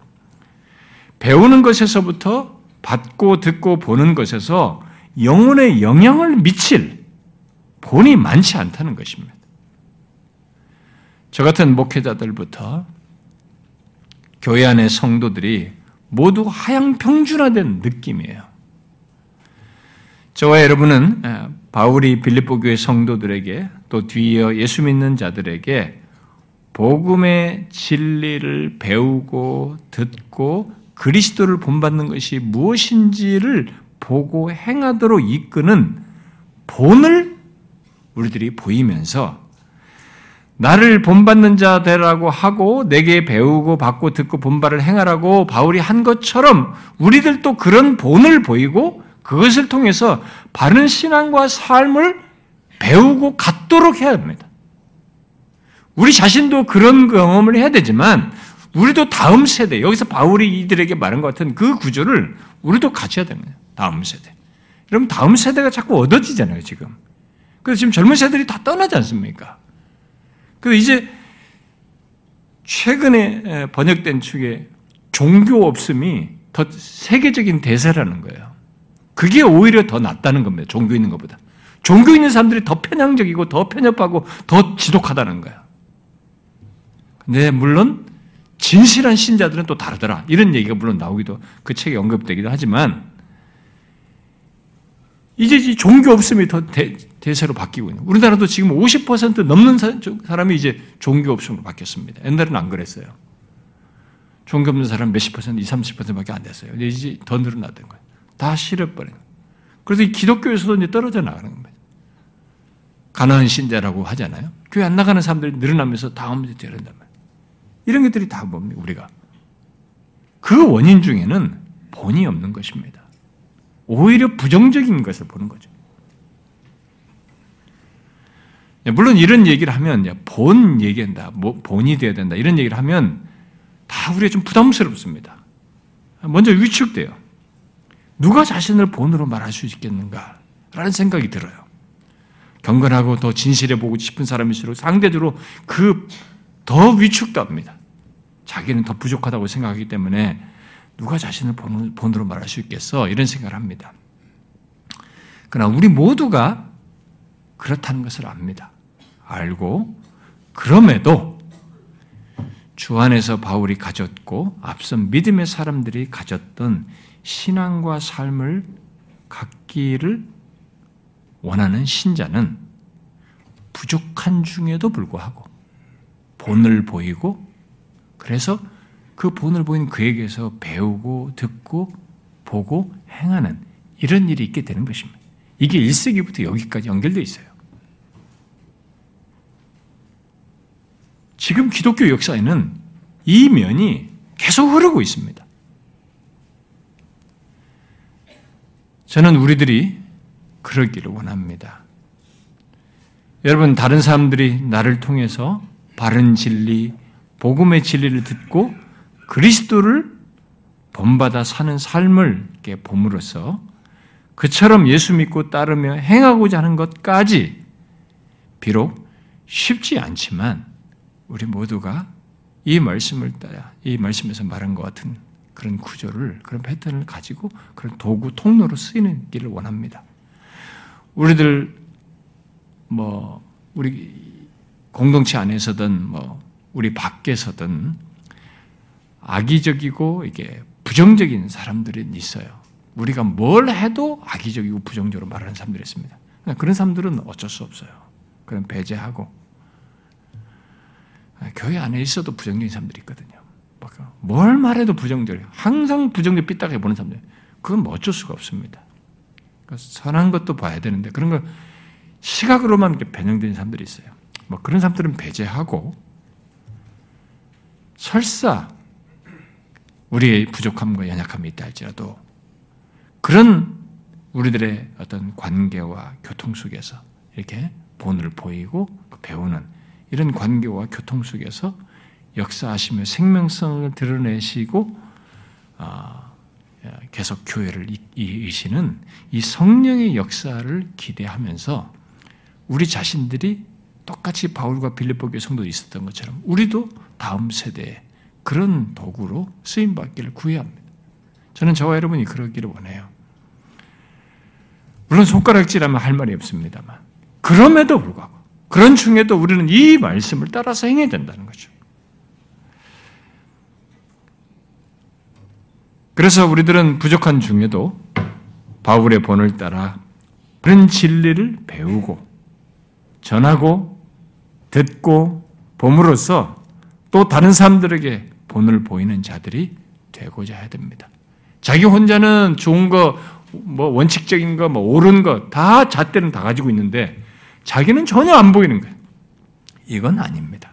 배우는 것에서부터 받고 듣고 보는 것에서 영혼에 영향을 미칠 본이 많지 않다는 것입니다. 저 같은 목회자들부터 교회 안의 성도들이 모두 하향 평준화된 느낌이에요. 저와 여러분은 바울이 빌립보 교회 성도들에게 또 뒤이어 예수 믿는 자들에게 복음의 진리를 배우고 듣고 그리스도를 본받는 것이 무엇인지를 보고 행하도록 이끄는 본을 우리들이 보이면서 나를 본받는 자 되라고 하고 내게 배우고 받고 듣고 본바를 행하라고 바울이 한 것처럼 우리들도 그런 본을 보이고 그것을 통해서 바른 신앙과 삶을 배우고 갖도록 해야 합니다. 우리 자신도 그런 경험을 해야 되지만 우리도 다음 세대 여기서 바울이 이들에게 말한 것 같은 그 구조를 우리도 같이 해야 됩니다. 다음 세대. 그럼 다음 세대가 자꾸 얻어지잖아요 지금. 그래서 지금 젊은 세대들이 다 떠나지 않습니까? 그 이제 최근에 번역된 축에 종교 없음이 더 세계적인 대세라는 거예요. 그게 오히려 더 낫다는 겁니다. 종교 있는 것보다. 종교 있는 사람들이 더 편향적이고 더 편협하고 더 지독하다는 거예요. 근데 물론 진실한 신자들은 또 다르더라. 이런 얘기가 물론 나오기도 그 책에 언급되기도 하지만 이제 종교 없음이 더 대, 세로 바뀌고 있는. 우리나라도 지금 50% 넘는 사람이 이제 종교 없음으로 바뀌었습니다. 옛날에는 안 그랬어요. 종교 없는 사람 몇십 퍼센트, 20, 30%밖에 안 됐어요. 이제 더 늘어났던 거예요. 다 실어버린 거예요. 그래서 이 기독교에서도 이제 떨어져 나가는 겁니다. 가난한 신자라고 하잖아요. 교회 안 나가는 사람들이 늘어나면서 다음 이제 되는단 말이에요. 이런 것들이 다 뭡니까, 우리가? 그 원인 중에는 본이 없는 것입니다. 오히려 부정적인 것을 보는 거죠. 물론 이런 얘기를 하면 본 얘기한다, 뭐 본이 되어야 된다 이런 얘기를 하면 다 우리가 좀 부담스럽습니다. 먼저 위축돼요. 누가 자신을 본으로 말할 수 있겠는가라는 생각이 들어요. 경건하고 더 진실해 보고 싶은 사람일수록 상대적으로 그 더 위축됩니다. 자기는 더 부족하다고 생각하기 때문에 누가 자신을 본으로 말할 수 있겠어? 이런 생각을 합니다. 그러나 우리 모두가 그렇다는 것을 압니다. 알고, 그럼에도 주 안에서 바울이 가졌고, 앞선 믿음의 사람들이 가졌던 신앙과 삶을 갖기를 원하는 신자는 부족한 중에도 불구하고 본을 보이고 그래서 그 본을 보인 그에게서 배우고 듣고 보고 행하는 이런 일이 있게 되는 것입니다. 이게 1세기부터 여기까지 연결되어 있어요. 지금 기독교 역사에는 이 면이 계속 흐르고 있습니다. 저는 우리들이 그러기를 원합니다. 여러분, 다른 사람들이 나를 통해서 바른 진리, 복음의 진리를 듣고 그리스도를 본받아 사는 삶을 이렇게 봄으로써 그처럼 예수 믿고 따르며 행하고자 하는 것까지 비록 쉽지 않지만 우리 모두가 이 말씀을 따라 이 말씀에서 말한 것 같은 그런 구조를 그런 패턴을 가지고 그런 도구 통로로 쓰이는 길을 원합니다. 우리들 뭐 우리 공동체 안에서든 뭐 우리 밖에서든 악의적이고 이게 부정적인 사람들이 있어요. 우리가 뭘 해도 악의적이고 부정적으로 말하는 사람들이 있습니다. 그런 사람들은 어쩔 수 없어요. 그런 배제하고 교회 안에 있어도 부정적인 사람들이 있거든요. 뭘 말해도 부정적이에요. 항상 부정적 삐딱해 보는 사람들. 그건 뭐 어쩔 수가 없습니다. 선한 것도 봐야 되는데 그런 걸 시각으로만 이렇게 변형된 사람들이 있어요. 뭐 그런 사람들은 배제하고 설사 우리의 부족함과 연약함이 있다 할지라도 그런 우리들의 어떤 관계와 교통 속에서 이렇게 본을 보이고 배우는 이런 관계와 교통 속에서 역사하시며 생명성을 드러내시고 아, 계속 교회를 이으시는 이 성령의 역사를 기대하면서 우리 자신들이 똑같이 바울과 빌립보 교회 성도 있었던 것처럼 우리도 다음 세대에 그런 도구로 쓰임 받기를 구해야 합니다. 저는 저와 여러분이 그러기를 원해요. 물론 손가락질하면 할 말이 없습니다만 그럼에도 불구하고 그런 중에도 우리는 이 말씀을 따라서 행해야 된다는 거죠. 그래서 우리들은 부족한 중에도 바울의 본을 따라 그런 진리를 배우고 전하고 듣고 봄으로써 또 다른 사람들에게 본을 보이는 자들이 되고자 해야 됩니다. 자기 혼자는 좋은 거, 뭐 원칙적인 거, 뭐 옳은 거 다 잣대는 다 가지고 있는데 자기는 전혀 안 보이는 거예요. 이건 아닙니다.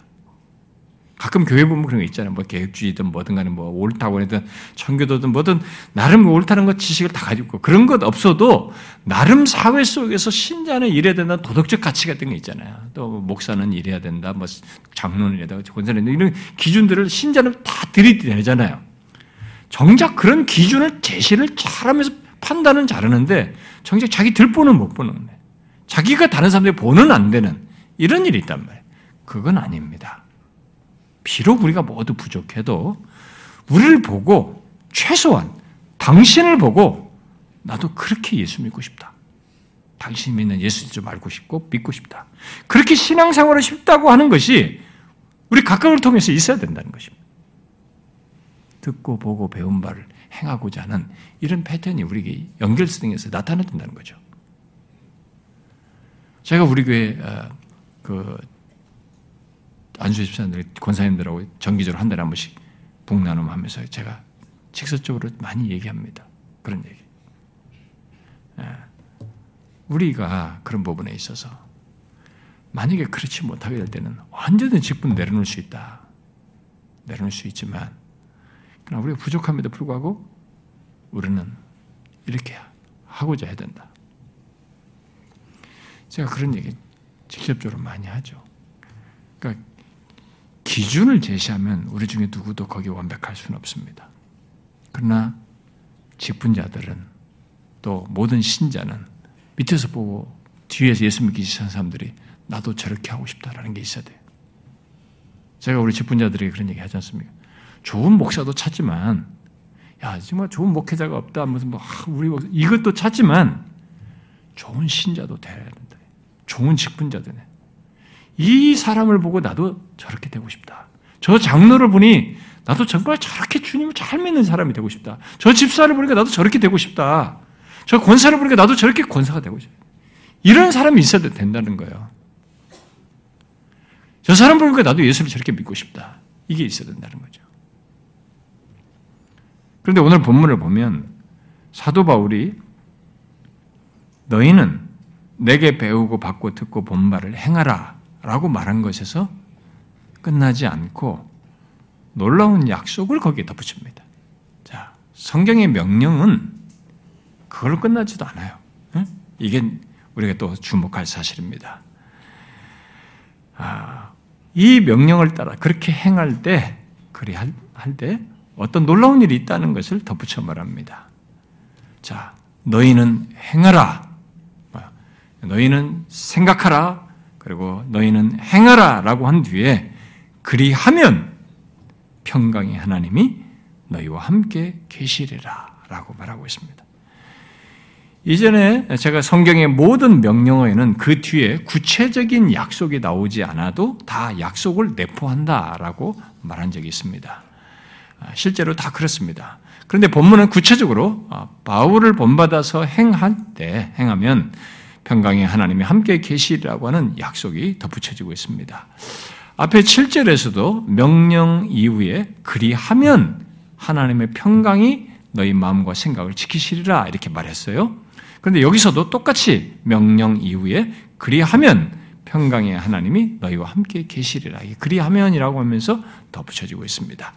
가끔 교회 보면 그런 거 있잖아요. 뭐 계획주의든 뭐든 간에 뭐 옳다고 하든 청교도든 뭐든 나름 옳다는 것 지식을 다 가지고 그런 것 없어도 나름 사회 속에서 신자는 이래야 된다 도덕적 가치 같은 게 있잖아요. 또뭐 목사는 이래야 된다, 뭐 장로는 이래야 된다, 권사는 이런 기준들을 신자는 다 들이대잖아요. 정작 그런 기준을 제시를 잘하면서 판단은 잘하는데 정작 자기 들보는 못 보는 거예요. 자기가 다른 사람들이 보는 안 되는 이런 일이 있단 말이에요. 그건 아닙니다. 비록 우리가 모두 부족해도 우리를 보고 최소한 당신을 보고 나도 그렇게 예수 믿고 싶다. 당신 믿는 예수 좀 알고 싶고 믿고 싶다. 그렇게 신앙생활을 쉽다고 하는 것이 우리 각각을 통해서 있어야 된다는 것입니다. 듣고 보고 배운 바를 행하고자 하는 이런 패턴이 우리에게 연결성에서 나타난다는 거죠. 제가 우리 교회 어, 그 안수 집사님들, 권사님들하고 정기적으로 한 달에 한 번씩 북나눔 하면서 제가 직접적으로 많이 얘기합니다. 그런 얘기. 예. 우리가 그런 부분에 있어서 만약에 그렇지 못하게 될 때는 언제든 직분 내려놓을 수 있다. 내려놓을 수 있지만 그러나 우리가 부족함에도 불구하고 우리는 이렇게 하고자 해야 된다. 제가 그런 얘기 직접적으로 많이 하죠. 그러니까 기준을 제시하면 우리 중에 누구도 거기에 완벽할 수는 없습니다. 그러나 직분자들은 또 모든 신자는 밑에서 보고 뒤에서 예수 믿기 시작한 사람들이 나도 저렇게 하고 싶다라는 게 있어야 돼요. 제가 우리 직분자들에게 그런 얘기 하지 않습니까? 좋은 목사도 찾지만, 야, 정말 좋은 목회자가 없다. 무슨 뭐, 아, 우리 목사, 이것도 찾지만, 좋은 신자도 된다. 좋은 직분자도 돼. 이 사람을 보고 나도 저렇게 되고 싶다. 저 장로를 보니 나도 정말 저렇게 주님을 잘 믿는 사람이 되고 싶다. 저 집사를 보니까 나도 저렇게 되고 싶다. 저 권사를 보니까 나도 저렇게 권사가 되고 싶다. 이런 사람이 있어야 된다는 거예요. 저 사람 보니까 나도 예수를 저렇게 믿고 싶다. 이게 있어야 된다는 거죠. 그런데 오늘 본문을 보면 사도 바울이 너희는 내게 배우고 받고 듣고 본 바를 행하라 라고 말한 것에서 끝나지 않고 놀라운 약속을 거기에 덧붙입니다. 자, 성경의 명령은 그걸로 끝나지도 않아요. 이게 우리가 또 주목할 사실입니다. 아, 이 명령을 따라 그렇게 행할 때, 그리 할 때, 어떤 놀라운 일이 있다는 것을 덧붙여 말합니다. 자, 너희는 행하라. 너희는 생각하라. 그리고 너희는 행하라 라고 한 뒤에 그리하면 평강의 하나님이 너희와 함께 계시리라 라고 말하고 있습니다. 이전에 제가 성경의 모든 명령어에는 그 뒤에 구체적인 약속이 나오지 않아도 다 약속을 내포한다라고 말한 적이 있습니다. 실제로 다 그렇습니다. 그런데 본문은 구체적으로 바울을 본받아서 행할 때 행하면 평강의 하나님이 함께 계시리라고 하는 약속이 덧붙여지고 있습니다. 앞에 7절에서도 명령 이후에 그리하면 하나님의 평강이 너희 마음과 생각을 지키시리라 이렇게 말했어요. 그런데 여기서도 똑같이 명령 이후에 그리하면 평강의 하나님이 너희와 함께 계시리라. 그리하면이라고 하면서 덧붙여지고 있습니다.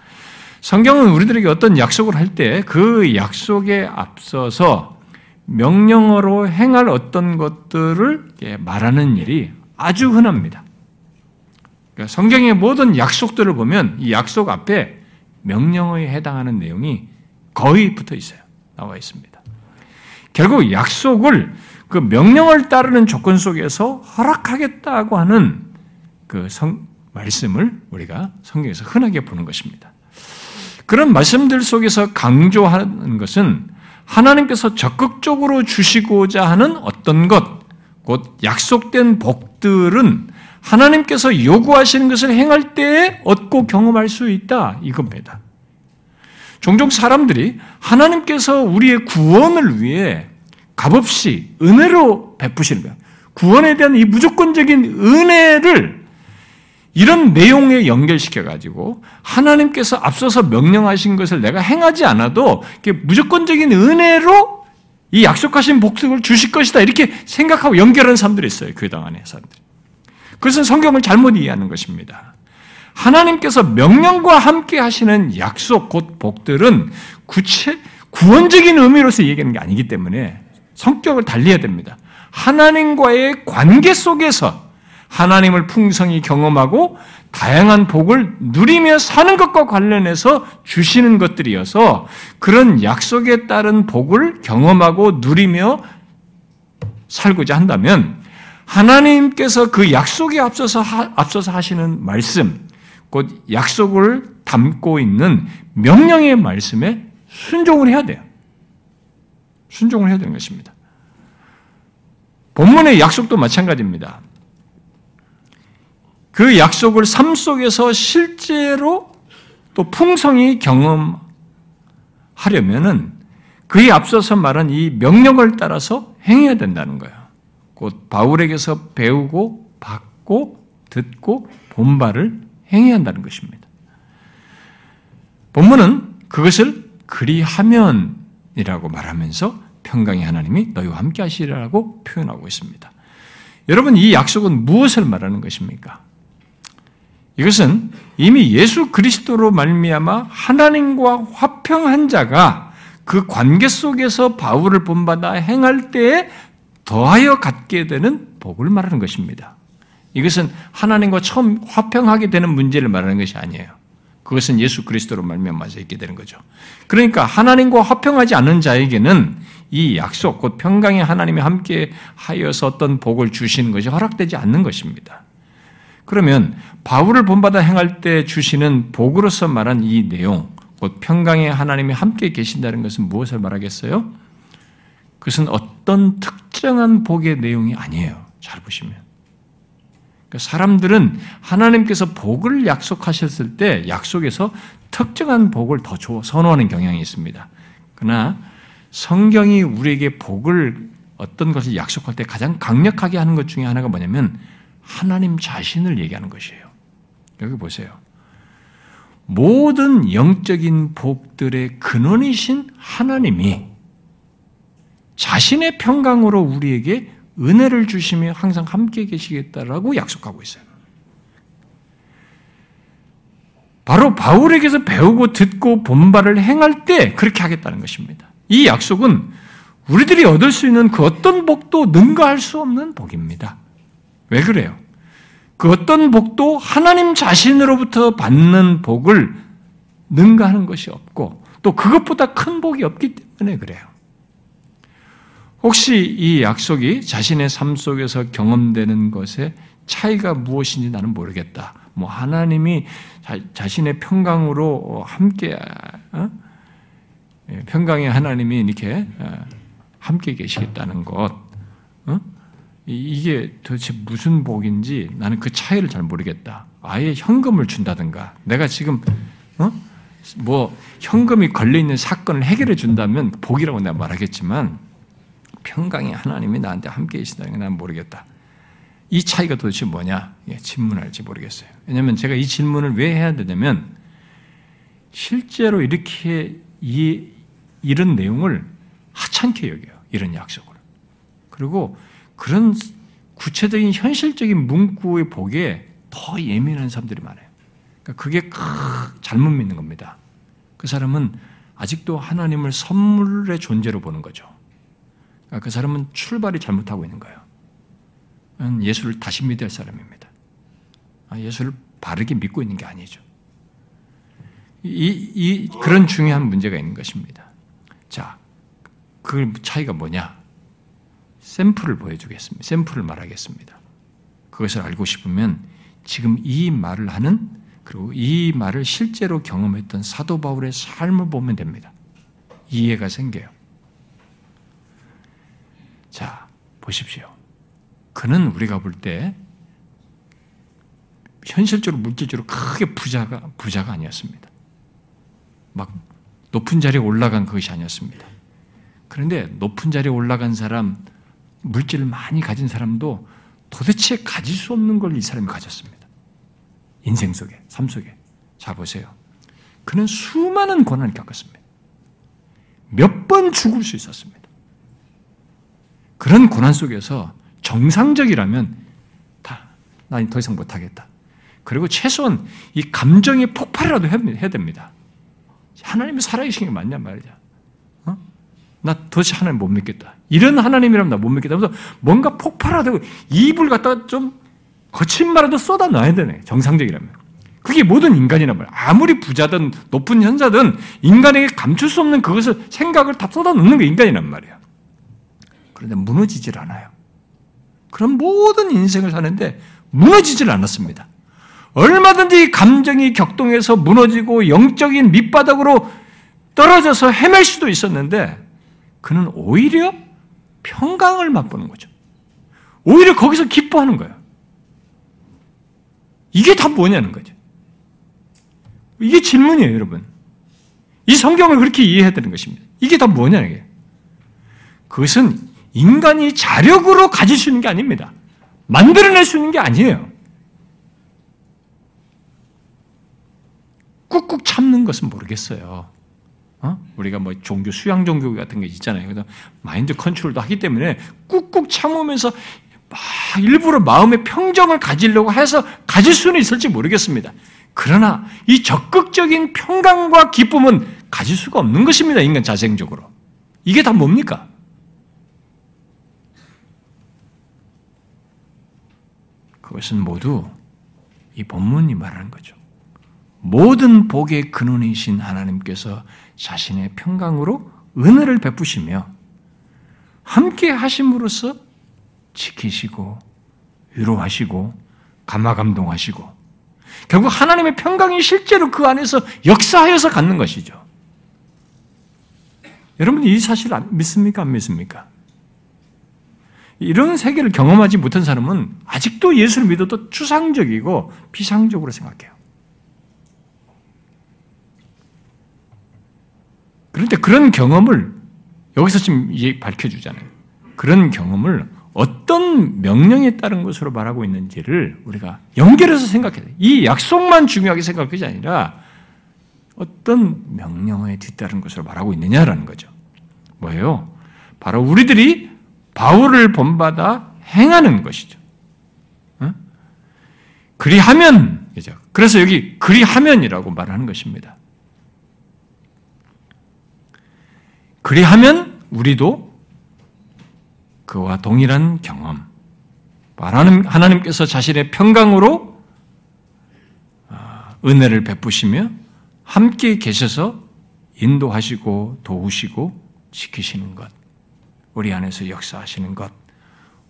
성경은 우리들에게 어떤 약속을 할 때 그 약속에 앞서서 명령어로 행할 어떤 것들을 말하는 일이 아주 흔합니다. 그러니까 성경의 모든 약속들을 보면 이 약속 앞에 명령어에 해당하는 내용이 거의 붙어 있어요. 나와 있습니다. 결국 약속을 그 명령을 따르는 조건 속에서 허락하겠다고 하는 그 성, 말씀을 우리가 성경에서 흔하게 보는 것입니다. 그런 말씀들 속에서 강조하는 것은 하나님께서 적극적으로 주시고자 하는 어떤 것, 곧 약속된 복들은 하나님께서 요구하시는 것을 행할 때에 얻고 경험할 수 있다. 이겁니다. 종종 사람들이 하나님께서 우리의 구원을 위해 값없이 은혜로 베푸시는 거야. 구원에 대한 이 무조건적인 은혜를 이런 내용에 연결시켜 가지고 하나님께서 앞서서 명령하신 것을 내가 행하지 않아도 무조건적인 은혜로 이 약속하신 복을 주실 것이다. 이렇게 생각하고 연결하는 사람들이 있어요. 교당 안에 사람들이. 그것은 성경을 잘못 이해하는 것입니다. 하나님께서 명령과 함께 하시는 약속, 곧 복들은 구체, 구원적인 의미로서 얘기하는 게 아니기 때문에 성격을 달리해야 됩니다. 하나님과의 관계 속에서 하나님을 풍성히 경험하고 다양한 복을 누리며 사는 것과 관련해서 주시는 것들이어서 그런 약속에 따른 복을 경험하고 누리며 살고자 한다면 하나님께서 그 약속에 앞서서 하, 앞서서 하시는 말씀, 곧 약속을 담고 있는 명령의 말씀에 순종을 해야 돼요. 순종을 해야 되는 것입니다. 본문의 약속도 마찬가지입니다. 그 약속을 삶 속에서 실제로 또 풍성히 경험하려면은 그에 앞서서 말한 이 명령을 따라서 행해야 된다는 거예요. 곧 바울에게서 배우고 받고 듣고 본바를 행해야 한다는 것입니다. 본문은 그것을 그리하면이라고 말하면서 평강의 하나님이 너희와 함께 하시리라고 표현하고 있습니다. 여러분 이 약속은 무엇을 말하는 것입니까? 이것은 이미 예수 그리스도로 말미암아 하나님과 화평한 자가 그 관계 속에서 바울을 본받아 행할 때에 더하여 갖게 되는 복을 말하는 것입니다. 이것은 하나님과 처음 화평하게 되는 문제를 말하는 것이 아니에요. 그것은 예수 그리스도로 말미암아서 있게 되는 거죠. 그러니까 하나님과 화평하지 않은 자에게는 이 약속, 곧 평강의 하나님이 함께 하여서 어떤 복을 주시는 것이 허락되지 않는 것입니다. 그러면 바울을 본받아 행할 때 주시는 복으로서 말한 이 내용, 곧 평강의 하나님이 함께 계신다는 것은 무엇을 말하겠어요? 그것은 어떤 특정한 복의 내용이 아니에요. 잘 보시면. 그러니까 사람들은 하나님께서 복을 약속하셨을 때 약속에서 특정한 복을 더 선호하는 경향이 있습니다. 그러나 성경이 우리에게 복을 어떤 것을 약속할 때 가장 강력하게 하는 것 중에 하나가 뭐냐면 하나님 자신을 얘기하는 것이에요. 여기 보세요. 모든 영적인 복들의 근원이신 하나님이 자신의 평강으로 우리에게 은혜를 주시며 항상 함께 계시겠다라고 약속하고 있어요. 바로 바울에게서 배우고 듣고 본바를 행할 때 그렇게 하겠다는 것입니다. 이 약속은 우리들이 얻을 수 있는 그 어떤 복도 능가할 수 없는 복입니다. 왜 그래요? 그 어떤 복도 하나님 자신으로부터 받는 복을 능가하는 것이 없고 또 그것보다 큰 복이 없기 때문에 그래요. 혹시 이 약속이 자신의 삶 속에서 경험되는 것에 차이가 무엇인지 나는 모르겠다. 뭐 하나님이 자, 신의 평강으로 함께 어? 예, 평강의 하나님이 이렇게 어, 함께 계시겠다는 것. 어? 이게 도대체 무슨 복인지 나는 그 차이를 잘 모르겠다. 아예 현금을 준다든가, 내가 지금 어? 뭐 현금이 걸려 있는 사건을 해결해 준다면 복이라고 내가 말하겠지만 평강의 하나님이 나한테 함께 계시다는 건 난 모르겠다. 이 차이가 도대체 뭐냐? 예, 질문할지 모르겠어요. 왜냐하면 제가 이 질문을 왜 해야 되냐면 실제로 이렇게 이 이런 내용을 하찮게 여겨요. 이런 약속을. 그리고 그런 구체적인 현실적인 문구의 복에 더 예민한 사람들이 많아요. 그러니까 그게 크, 잘못 믿는 겁니다. 그 사람은 아직도 하나님을 선물의 존재로 보는 거죠. 그러니까 그 사람은 출발이 잘못하고 있는 거예요. 예수를 다시 믿어야 할 사람입니다. 아, 예수를 바르게 믿고 있는 게 아니죠. 이, 이, 그런 중요한 문제가 있는 것입니다. 자, 그 차이가 뭐냐? 샘플을 보여주겠습니다. 샘플을 말하겠습니다. 그것을 알고 싶으면 지금 이 말을 하는 그리고 이 말을 실제로 경험했던 사도 바울의 삶을 보면 됩니다. 이해가 생겨요. 자, 보십시오. 그는 우리가 볼 때 현실적으로 물질적으로 크게 부자가 부자가 아니었습니다. 막 높은 자리에 올라간 그것이 아니었습니다. 그런데 높은 자리에 올라간 사람, 물질을 많이 가진 사람도 도대체 가질 수 없는 걸 이 사람이 가졌습니다. 인생 속에, 삶 속에. 자, 보세요. 그는 수많은 고난을 겪었습니다. 몇 번 죽을 수 있었습니다. 그런 고난 속에서 정상적이라면 다, 난 더 이상 못하겠다. 그리고 최소한 이 감정의 폭발이라도 해야 됩니다. 하나님이 살아계신 게 맞냐 말이야. 어? 나 도대체 하나님 못 믿겠다. 이런 하나님이라면 나 못 믿겠다. 그래서 뭔가 폭발하다고 입을 갖다가 좀 거친 말라도 쏟아 놔야 되네. 정상적이라면. 그게 모든 인간이란 말이야. 아무리 부자든 높은 현자든 인간에게 감출 수 없는 그것을 생각을 다 쏟아 놓는 게 인간이란 말이야. 그런데 무너지질 않아요. 그런 모든 인생을 사는데 무너지질 않았습니다. 얼마든지 감정이 격동해서 무너지고 영적인 밑바닥으로 떨어져서 헤맬 수도 있었는데 그는 오히려 평강을 맛보는 거죠. 오히려 거기서 기뻐하는 거예요. 이게 다 뭐냐는 거죠. 이게 질문이에요, 여러분. 이 성경을 그렇게 이해해야 되는 것입니다. 이게 다 뭐냐, 이게. 그것은 인간이 자력으로 가질 수 있는 게 아닙니다. 만들어낼 수 있는 게 아니에요. 꾹꾹 참는 것은 모르겠어요. 어? 우리가 뭐 종교, 수양 종교 같은 게 있잖아요. 그래서 마인드 컨트롤도 하기 때문에 꾹꾹 참으면서 막 일부러 마음의 평정을 가지려고 해서 가질 수는 있을지 모르겠습니다. 그러나 이 적극적인 평강과 기쁨은 가질 수가 없는 것입니다. 인간 자생적으로. 이게 다 뭡니까? 그것은 모두 이 본문이 말하는 거죠. 모든 복의 근원이신 하나님께서 자신의 평강으로 은혜를 베푸시며 함께 하심으로써 지키시고 위로하시고 감화 감동하시고 결국 하나님의 평강이 실제로 그 안에서 역사하여서 갖는 것이죠. 여러분 이 사실 믿습니까? 안 믿습니까? 이런 세계를 경험하지 못한 사람은 아직도 예수를 믿어도 추상적이고 비상적으로 생각해요. 그런데 그런 경험을 여기서 지금 밝혀주잖아요. 그런 경험을 어떤 명령에 따른 것으로 말하고 있는지를 우리가 연결해서 생각해야 돼요. 이 약속만 중요하게 것이 아니라 어떤 명령에 뒤따른 것으로 말하고 있느냐라는 거죠. 뭐예요? 바로 우리들이 바울을 본받아 행하는 것이죠. 그리하면, 그래서 여기 그리하면이라고 말하는 것입니다. 그리하면 우리도 그와 동일한 경험, 하나님께서 자신의 평강으로 아, 은혜를 베푸시며 함께 계셔서 인도하시고 도우시고 지키시는 것, 우리 안에서 역사하시는 것,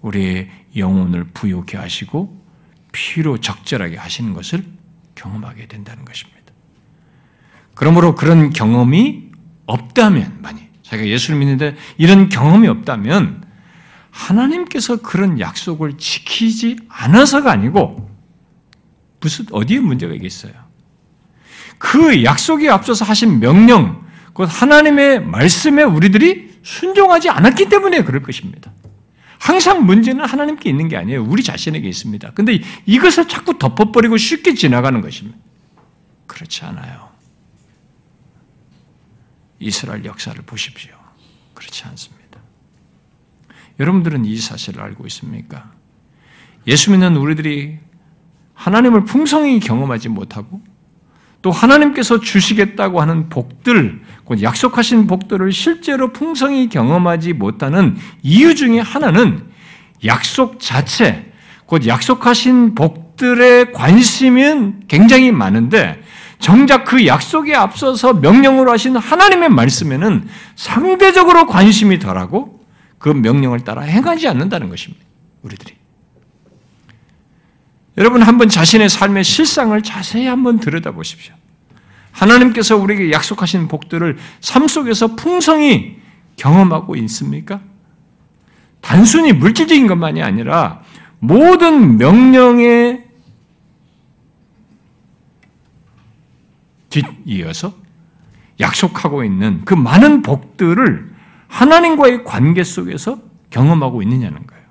우리의 영혼을 부유케 하시고 피로 적절하게 하시는 것을 경험하게 된다는 것입니다. 그러므로 그런 경험이 없다면, 만약 자기가 예수를 믿는데 이런 경험이 없다면 하나님께서 그런 약속을 지키지 않아서가 아니고 무슨 어디에 문제가 있겠어요? 그 약속에 앞서서 하신 명령, 곧 하나님의 말씀에 우리들이 순종하지 않았기 때문에 그럴 것입니다. 항상 문제는 하나님께 있는 게 아니에요. 우리 자신에게 있습니다. 근데 이것을 자꾸 덮어버리고 쉽게 지나가는 것입니다. 그렇지 않아요. 이스라엘 역사를 보십시오. 그렇지 않습니다. 여러분들은 이 사실을 알고 있습니까? 예수 믿는 우리들이 하나님을 풍성히 경험하지 못하고 또 하나님께서 주시겠다고 하는 복들, 곧 약속하신 복들을 실제로 풍성히 경험하지 못하는 이유 중에 하나는 약속 자체, 곧 약속하신 복들의 관심은 굉장히 많은데 정작 그 약속에 앞서서 명령으로 하신 하나님의 말씀에는 상대적으로 관심이 덜하고 그 명령을 따라 행하지 않는다는 것입니다. 우리들이. 여러분 한번 자신의 삶의 실상을 자세히 한번 들여다보십시오. 하나님께서 우리에게 약속하신 복들을 삶 속에서 풍성히 경험하고 있습니까? 단순히 물질적인 것만이 아니라 모든 명령의 뒤이어서 약속하고 있는 그 많은 복들을 하나님과의 관계 속에서 경험하고 있느냐는 거예요.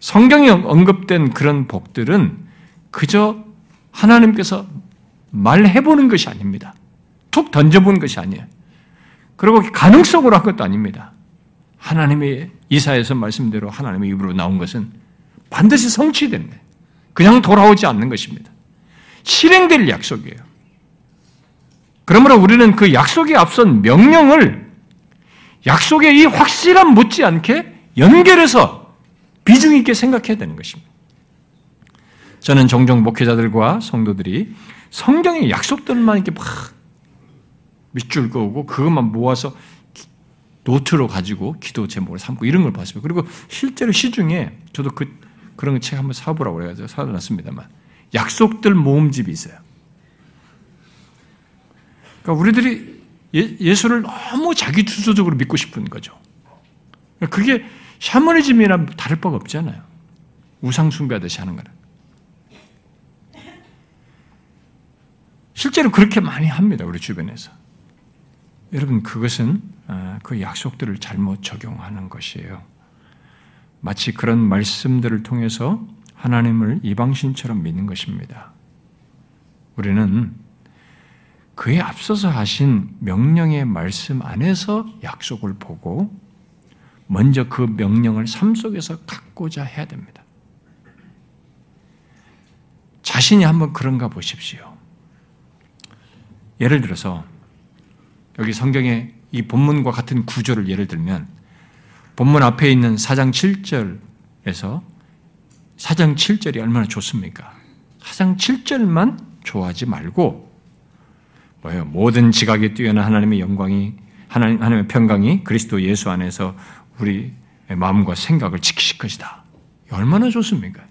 성경에 언급된 그런 복들은 그저 하나님께서 말해보는 것이 아닙니다. 툭 던져본 것이 아니에요. 그리고 가능성으로 한 것도 아닙니다. 하나님의 이사에서 말씀대로 하나님의 입으로 나온 것은 반드시 거예요. 그냥 돌아오지 않는 것입니다. 실행될 약속이에요. 그러므로 우리는 그 약속에 앞선 명령을 약속의 이 확실함 못지않게 연결해서 비중 있게 생각해야 되는 것입니다. 저는 종종 목회자들과 성도들이 성경의 약속들만 이렇게 막 밑줄 그고 그것만 모아서 노트로 가지고 기도 제목을 삼고 이런 걸 봤습니다. 그리고 실제로 시중에 저도 그 그런 책 한번 사보라고 그래가지고 사놨습니다만 약속들 모음집이 있어요. 그러니까 우리들이 예, 수를 너무 자기 주도적으로 믿고 싶은 거죠. 그게 샤머니즘이랑 다를 바가 없잖아요. 우상 숭배하듯이 하는 거는. 실제로 그렇게 많이 합니다. 우리 주변에서. 여러분 그것은 아, 그 약속들을 잘못 적용하는 것이에요. 마치 그런 말씀들을 통해서 하나님을 이방신처럼 믿는 것입니다. 우리는 그에 앞서서 하신 명령의 말씀 안에서 약속을 보고 먼저 그 명령을 삶 속에서 갖고자 해야 됩니다. 자신이 한번 그런가 보십시오. 예를 들어서 여기 성경에 이 본문과 같은 구조를 예를 들면 본문 앞에 있는 4장 7절에서 4장 7절이 얼마나 좋습니까? 4장 7절만 좋아하지 말고 뭐예요? 모든 지각에 뛰어난 하나님의 영광이 하나님 하나님의 평강이 그리스도 예수 안에서 우리 마음과 생각을 지키실 것이다. 얼마나 좋습니까?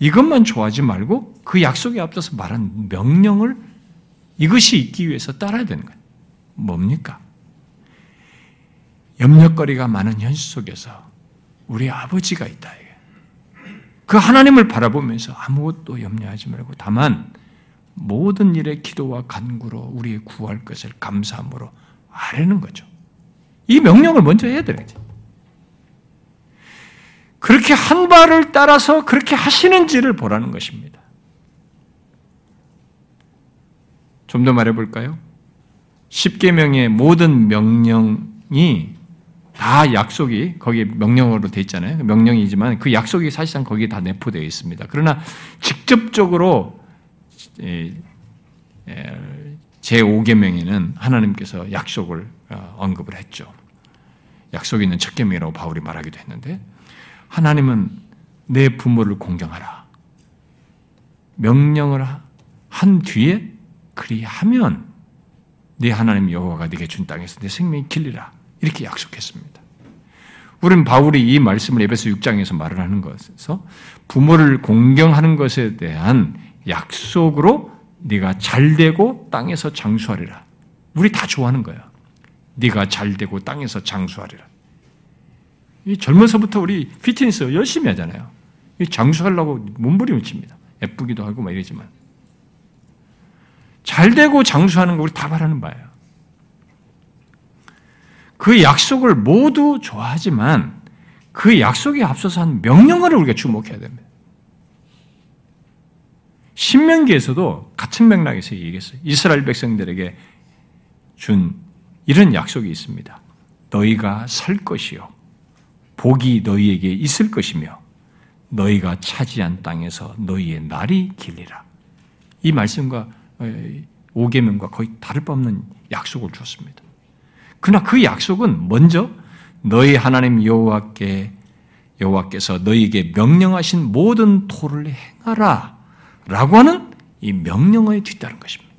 이것만 좋아하지 말고 그 약속에 앞서서 말한 명령을 이것이 있기 위해서 따라야 되는 거예요. 뭡니까? 염려거리가 많은 현실 속에서 우리 아버지가 있다. 그 하나님을 바라보면서 아무것도 염려하지 말고 다만 모든 일에 기도와 간구로 우리의 구할 것을 감사함으로 아뢰는 거죠. 이 명령을 먼저 해야 되겠죠. 그렇게 한 발을 따라서 그렇게 하시는지를 보라는 것입니다. 좀 더 말해 볼까요? 십계명의 모든 명령이 다 약속이 거기에 명령으로 돼 있잖아요. 명령이지만 그 약속이 사실상 거기에 다 내포되어 있습니다. 그러나 직접적으로 제5계명에는 하나님께서 약속을 어, 언급을 했죠. 약속이 있는 첫 계명이라고 바울이 말하기도 했는데 하나님은 내 부모를 공경하라. 명령을 한 뒤에 그리하면 네 하나님 여호와가 네게 준 땅에서 내 생명이 길리라. 이렇게 약속했습니다. 우리는 바울이 이 말씀을 에베소 6장에서 말을 하는 것에서 부모를 공경하는 것에 대한 약속으로 네가 잘 되고 땅에서 장수하리라. 우리 다 좋아하는 거야. 네가 잘 되고 땅에서 장수하리라. 이 젊어서부터 우리 피트니스 열심히 하잖아요. 장수하려고 몸부림을 칩니다. 예쁘기도 하고 막 이러지만. 잘 되고 장수하는 거 우리 다 바라는 바예요. 그 약속을 모두 좋아하지만 그 약속에 앞서서 한 명령어를 우리가 주목해야 됩니다. 신명기에서도 같은 맥락에서 얘기했어요. 이스라엘 백성들에게 준 이런 약속이 있습니다. 너희가 살 것이요. 복이 너희에게 있을 것이며 너희가 차지한 땅에서 너희의 날이 길리라. 이 말씀과 오계명과 거의 다를 바 없는 약속을 주었습니다. 그러나 그 약속은 먼저 너희 하나님 여호와께 여호와께서 너희에게 명령하신 모든 토를 행하라 라고 하는 이 명령어에 뒤따른 것입니다.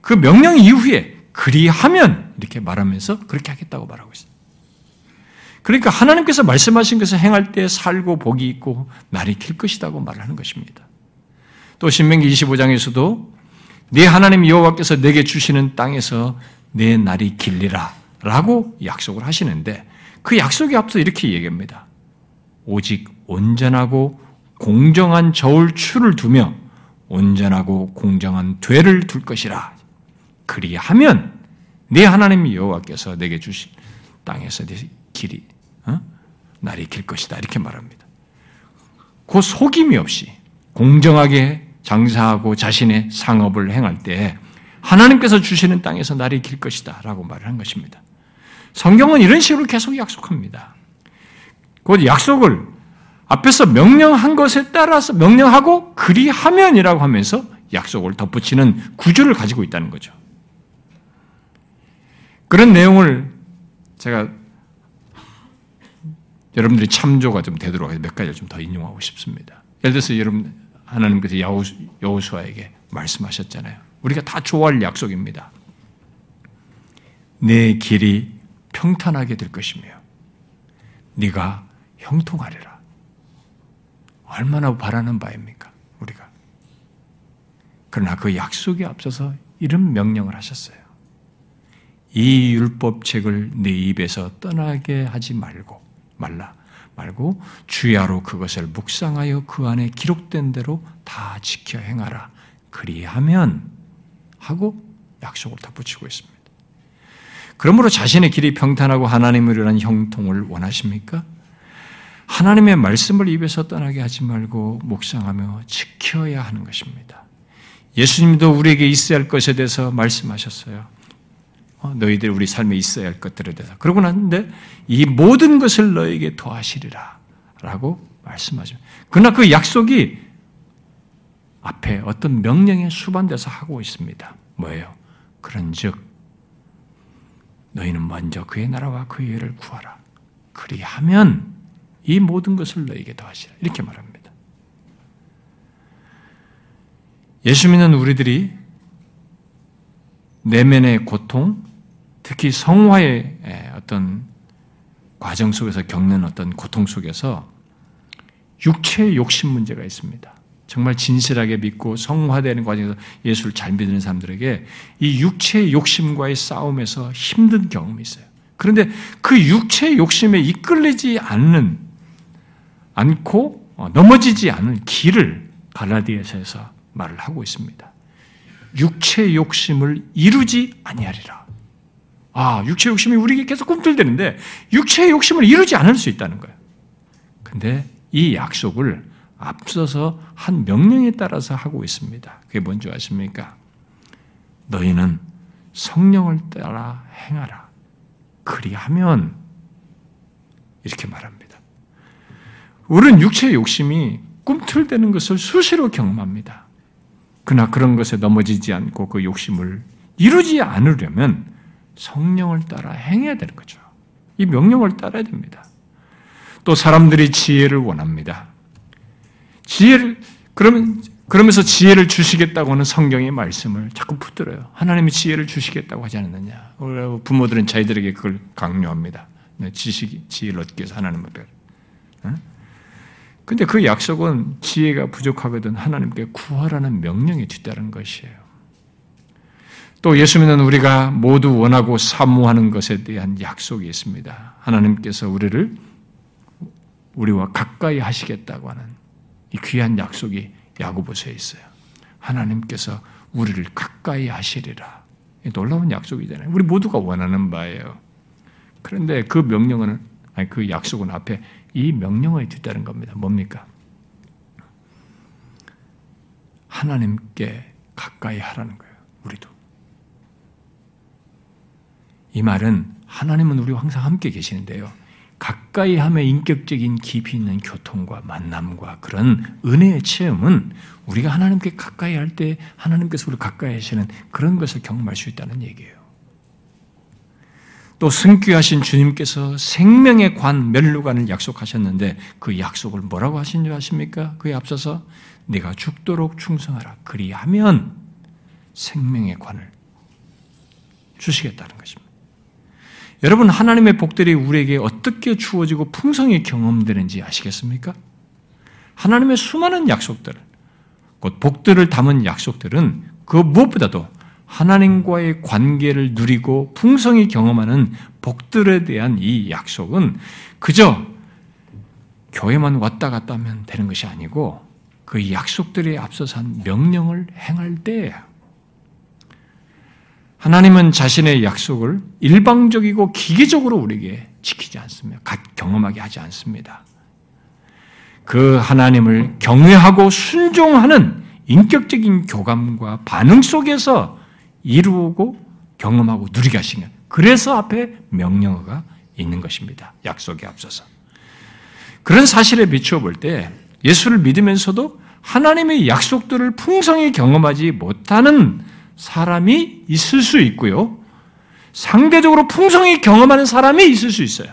그 명령 이후에 그리하면 이렇게 말하면서 그렇게 하겠다고 말하고 있어요. 그러니까 하나님께서 말씀하신 것을 행할 때 살고 복이 있고 날이 길 것이라고 말하는 것입니다. 또 신명기 25장에서도 네 하나님 여호와께서 내게 주시는 땅에서 내 날이 길리라 라고 약속을 하시는데 그 약속에 앞서 이렇게 얘기합니다. 오직 온전하고 공정한 저울추를 두며 온전하고 공정한 되를 둘 것이라. 그리하면 내 하나님 여호와께서 내게 주신 땅에서 내 길이 어? 날이 길 것이다 이렇게 말합니다. 그 속임이 없이 공정하게 장사하고 자신의 상업을 행할 때 하나님께서 주시는 땅에서 날이 길 것이다 라고 말을 한 것입니다. 성경은 이런 식으로 계속 약속합니다. 그 약속을 앞에서 명령한 것에 따라서 명령하고 그리하면이라고 하면서 약속을 덧붙이는 구조를 가지고 있다는 거죠. 그런 내용을 제가 여러분들이 참조가 좀 되도록 몇 가지를 좀 더 인용하고 싶습니다. 예를 들어서 여러분 하나님께서 여호수아에게 말씀하셨잖아요. 우리가 다 좋아할 약속입니다. 내 길이 평탄하게 될 것이며 네가 형통하리라. 얼마나 바라는 바입니까? 우리가. 그러나 그 약속에 앞서서 이런 명령을 하셨어요. 이 율법책을 네 입에서 떠나게 하지 말고 말라 말고 주야로 그것을 묵상하여 그 안에 기록된 대로 다 지켜 행하라. 그리하면 하고 약속을 덧붙이고 있습니다. 그러므로 자신의 길이 평탄하고 하나님을 위한 형통을 원하십니까? 하나님의 말씀을 입에서 떠나게 하지 말고 묵상하며 지켜야 하는 것입니다. 예수님도 우리에게 있어야 할 것에 대해서 말씀하셨어요. 어, 너희들 우리 삶에 있어야 할 것들에 대해서. 그러고 났는데 이 모든 것을 너에게 더하시리라. 라고 말씀하십니다. 그러나 그 약속이 앞에 어떤 명령에 수반돼서 하고 있습니다. 뭐예요? 그런 즉, 너희는 먼저 그의 나라와 그의 의를 구하라. 그리하면 이 모든 것을 너에게 더하시라. 이렇게 말합니다. 예수 믿는 우리들이 내면의 고통, 특히 성화의 어떤 과정 속에서 겪는 어떤 고통 속에서 육체의 욕심 문제가 있습니다. 정말 진실하게 믿고 성화되는 과정에서 예수를 잘 믿는 사람들에게 이 육체의 욕심과의 싸움에서 힘든 경험이 있어요. 그런데 그 육체의 욕심에 이끌리지 않는, 않고 어, 넘어지지 않은 길을 갈라디아서에서 말을 하고 있습니다. 육체의 욕심을 이루지 아니하리라. 아, 육체 욕심이 우리에게 계속 꿈틀대는데 육체의 욕심을 이루지 않을 수 있다는 거예요. 근데 이 약속을 앞서서 한 명령에 따라서 하고 있습니다. 그게 뭔지 아십니까? 너희는 성령을 따라 행하라. 그리하면 이렇게 말합니다. 우리는 육체의 욕심이 꿈틀대는 것을 수시로 경험합니다. 그러나 그런 것에 넘어지지 않고 그 욕심을 이루지 않으려면 성령을 따라 행해야 되는 거죠. 이 명령을 따라야 됩니다. 또 사람들이 지혜를 원합니다. 지혜를 그러면 그러면서 지혜를 주시겠다고 하는 성경의 말씀을 자꾸 붙들어요. 하나님이 지혜를 주시겠다고 하지 않느냐. 부모들은 자기들에게 그걸 강요합니다. 네, 지식, 지혜를 얻기 위해서 하나님을 별. 근데 그 약속은 지혜가 부족하거든 하나님께 구하라는 명령이 뒤따른 것이에요. 또 예수 믿는 우리가 모두 원하고 사모하는 것에 대한 약속이 있습니다. 하나님께서 우리를 우리와 가까이 하시겠다고 하는 이 귀한 약속이 야고보서에 있어요. 하나님께서 우리를 가까이 하시리라. 놀라운 약속이잖아요. 우리 모두가 원하는 바예요. 그런데 그 명령은 아니 그 약속은 앞에 이 명령을 뒤따른 겁니다. 뭡니까? 하나님께 가까이 하라는 거예요. 우리도. 이 말은 하나님은 우리와 항상 함께 계시는데요. 가까이 함의 인격적인 깊이 있는 교통과 만남과 그런 은혜의 체험은 우리가 하나님께 가까이 할 때 하나님께서 우리를 가까이 하시는 그런 것을 경험할 수 있다는 얘기예요. 또 승귀하신 주님께서 생명의 관 멸류관을 약속하셨는데 그 약속을 뭐라고 하신 줄 아십니까? 그에 앞서서 내가 죽도록 충성하라. 그리하면 생명의 관을 주시겠다는 것입니다. 여러분 하나님의 복들이 우리에게 어떻게 주어지고 풍성히 경험되는지 아시겠습니까? 하나님의 수많은 약속들, 곧 복들을 담은 약속들은 그 무엇보다도 하나님과의 관계를 누리고 풍성히 경험하는 복들에 대한 이 약속은 그저 교회만 왔다 갔다 하면 되는 것이 아니고 그 약속들에 앞서서 한 명령을 행할 때 하나님은 자신의 약속을 일방적이고 기계적으로 우리에게 지키지 않습니다. 경험하게 하지 않습니다. 그 하나님을 경외하고 순종하는 인격적인 교감과 반응 속에서 이루고 경험하고 누리게 하시는 그래서 앞에 명령어가 있는 것입니다. 약속에 앞서서. 그런 사실에 비추어 볼 때 예수를 믿으면서도 하나님의 약속들을 풍성히 경험하지 못하는 사람이 있을 수 있고요. 상대적으로 풍성히 경험하는 사람이 있을 수 있어요.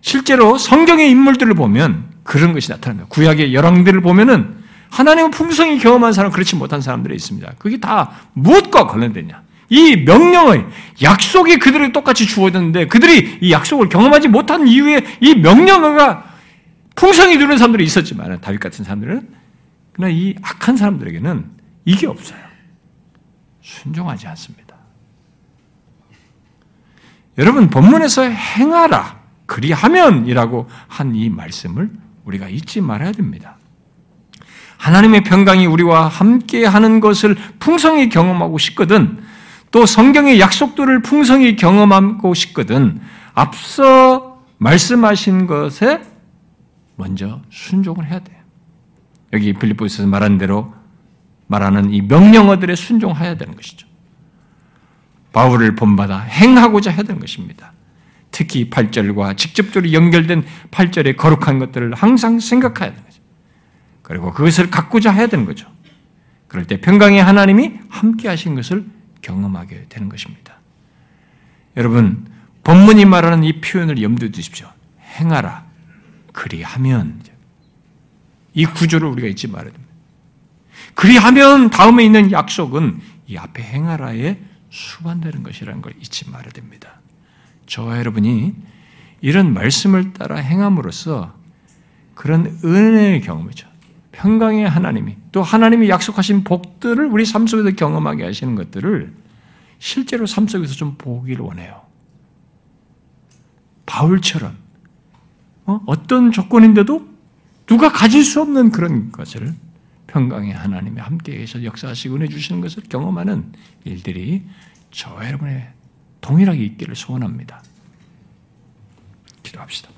실제로 성경의 인물들을 보면 그런 것이 나타납니다. 구약의 열왕들을 보면은 하나님은 풍성히 경험한 사람, 그렇지 못한 사람들이 있습니다. 그게 다 무엇과 관련되냐? 이 명령의 약속이 그들에게 똑같이 주어졌는데 그들이 이 약속을 경험하지 못한 이후에 이 명령어가 풍성히 누는 사람들이 있었지만 다윗 같은 사람들은 그러나 이 악한 사람들에게는 이게 없어요. 순종하지 않습니다. 여러분 본문에서 행하라 그리하면이라고 한 이 말씀을 우리가 잊지 말아야 됩니다. 하나님의 평강이 우리와 함께 하는 것을 풍성히 경험하고 싶거든 또 성경의 약속들을 풍성히 경험하고 싶거든 앞서 말씀하신 것에 먼저 순종을 해야 돼요. 여기 빌립보에서 말한 대로 말하는 이 명령어들에 순종해야 되는 것이죠. 바울을 본받아 행하고자 해야 되는 것입니다. 특히 8절과 직접적으로 연결된 8절의 거룩한 것들을 항상 생각해야 거죠. 그리고 그것을 갖고자 해야 되는 거죠. 그럴 때 평강의 하나님이 함께 하신 것을 경험하게 되는 것입니다. 여러분, 본문이 말하는 이 표현을 염두에 두십시오. 행하라. 그리하면. 이 구조를 우리가 잊지 말아야 됩니다. 그리하면 다음에 있는 약속은 이 앞에 행하라에 수반되는 것이라는 걸 잊지 말아야 됩니다. 저와 여러분이 이런 말씀을 따라 행함으로써 그런 은혜의 경험이죠. 평강의 하나님이 또 하나님이 약속하신 복들을 우리 삶 속에서 경험하게 하시는 것들을 실제로 삶 속에서 좀 보기를 원해요. 바울처럼 어? 떤 조건인데도 누가 가질 수 없는 그런 것을 평강의 하나님이 함께 계셔 역사하시고 은혜 주시는 것을 경험하는 일들이 저와 여러분의 동일하게 있기를 소원합니다. 기도합시다.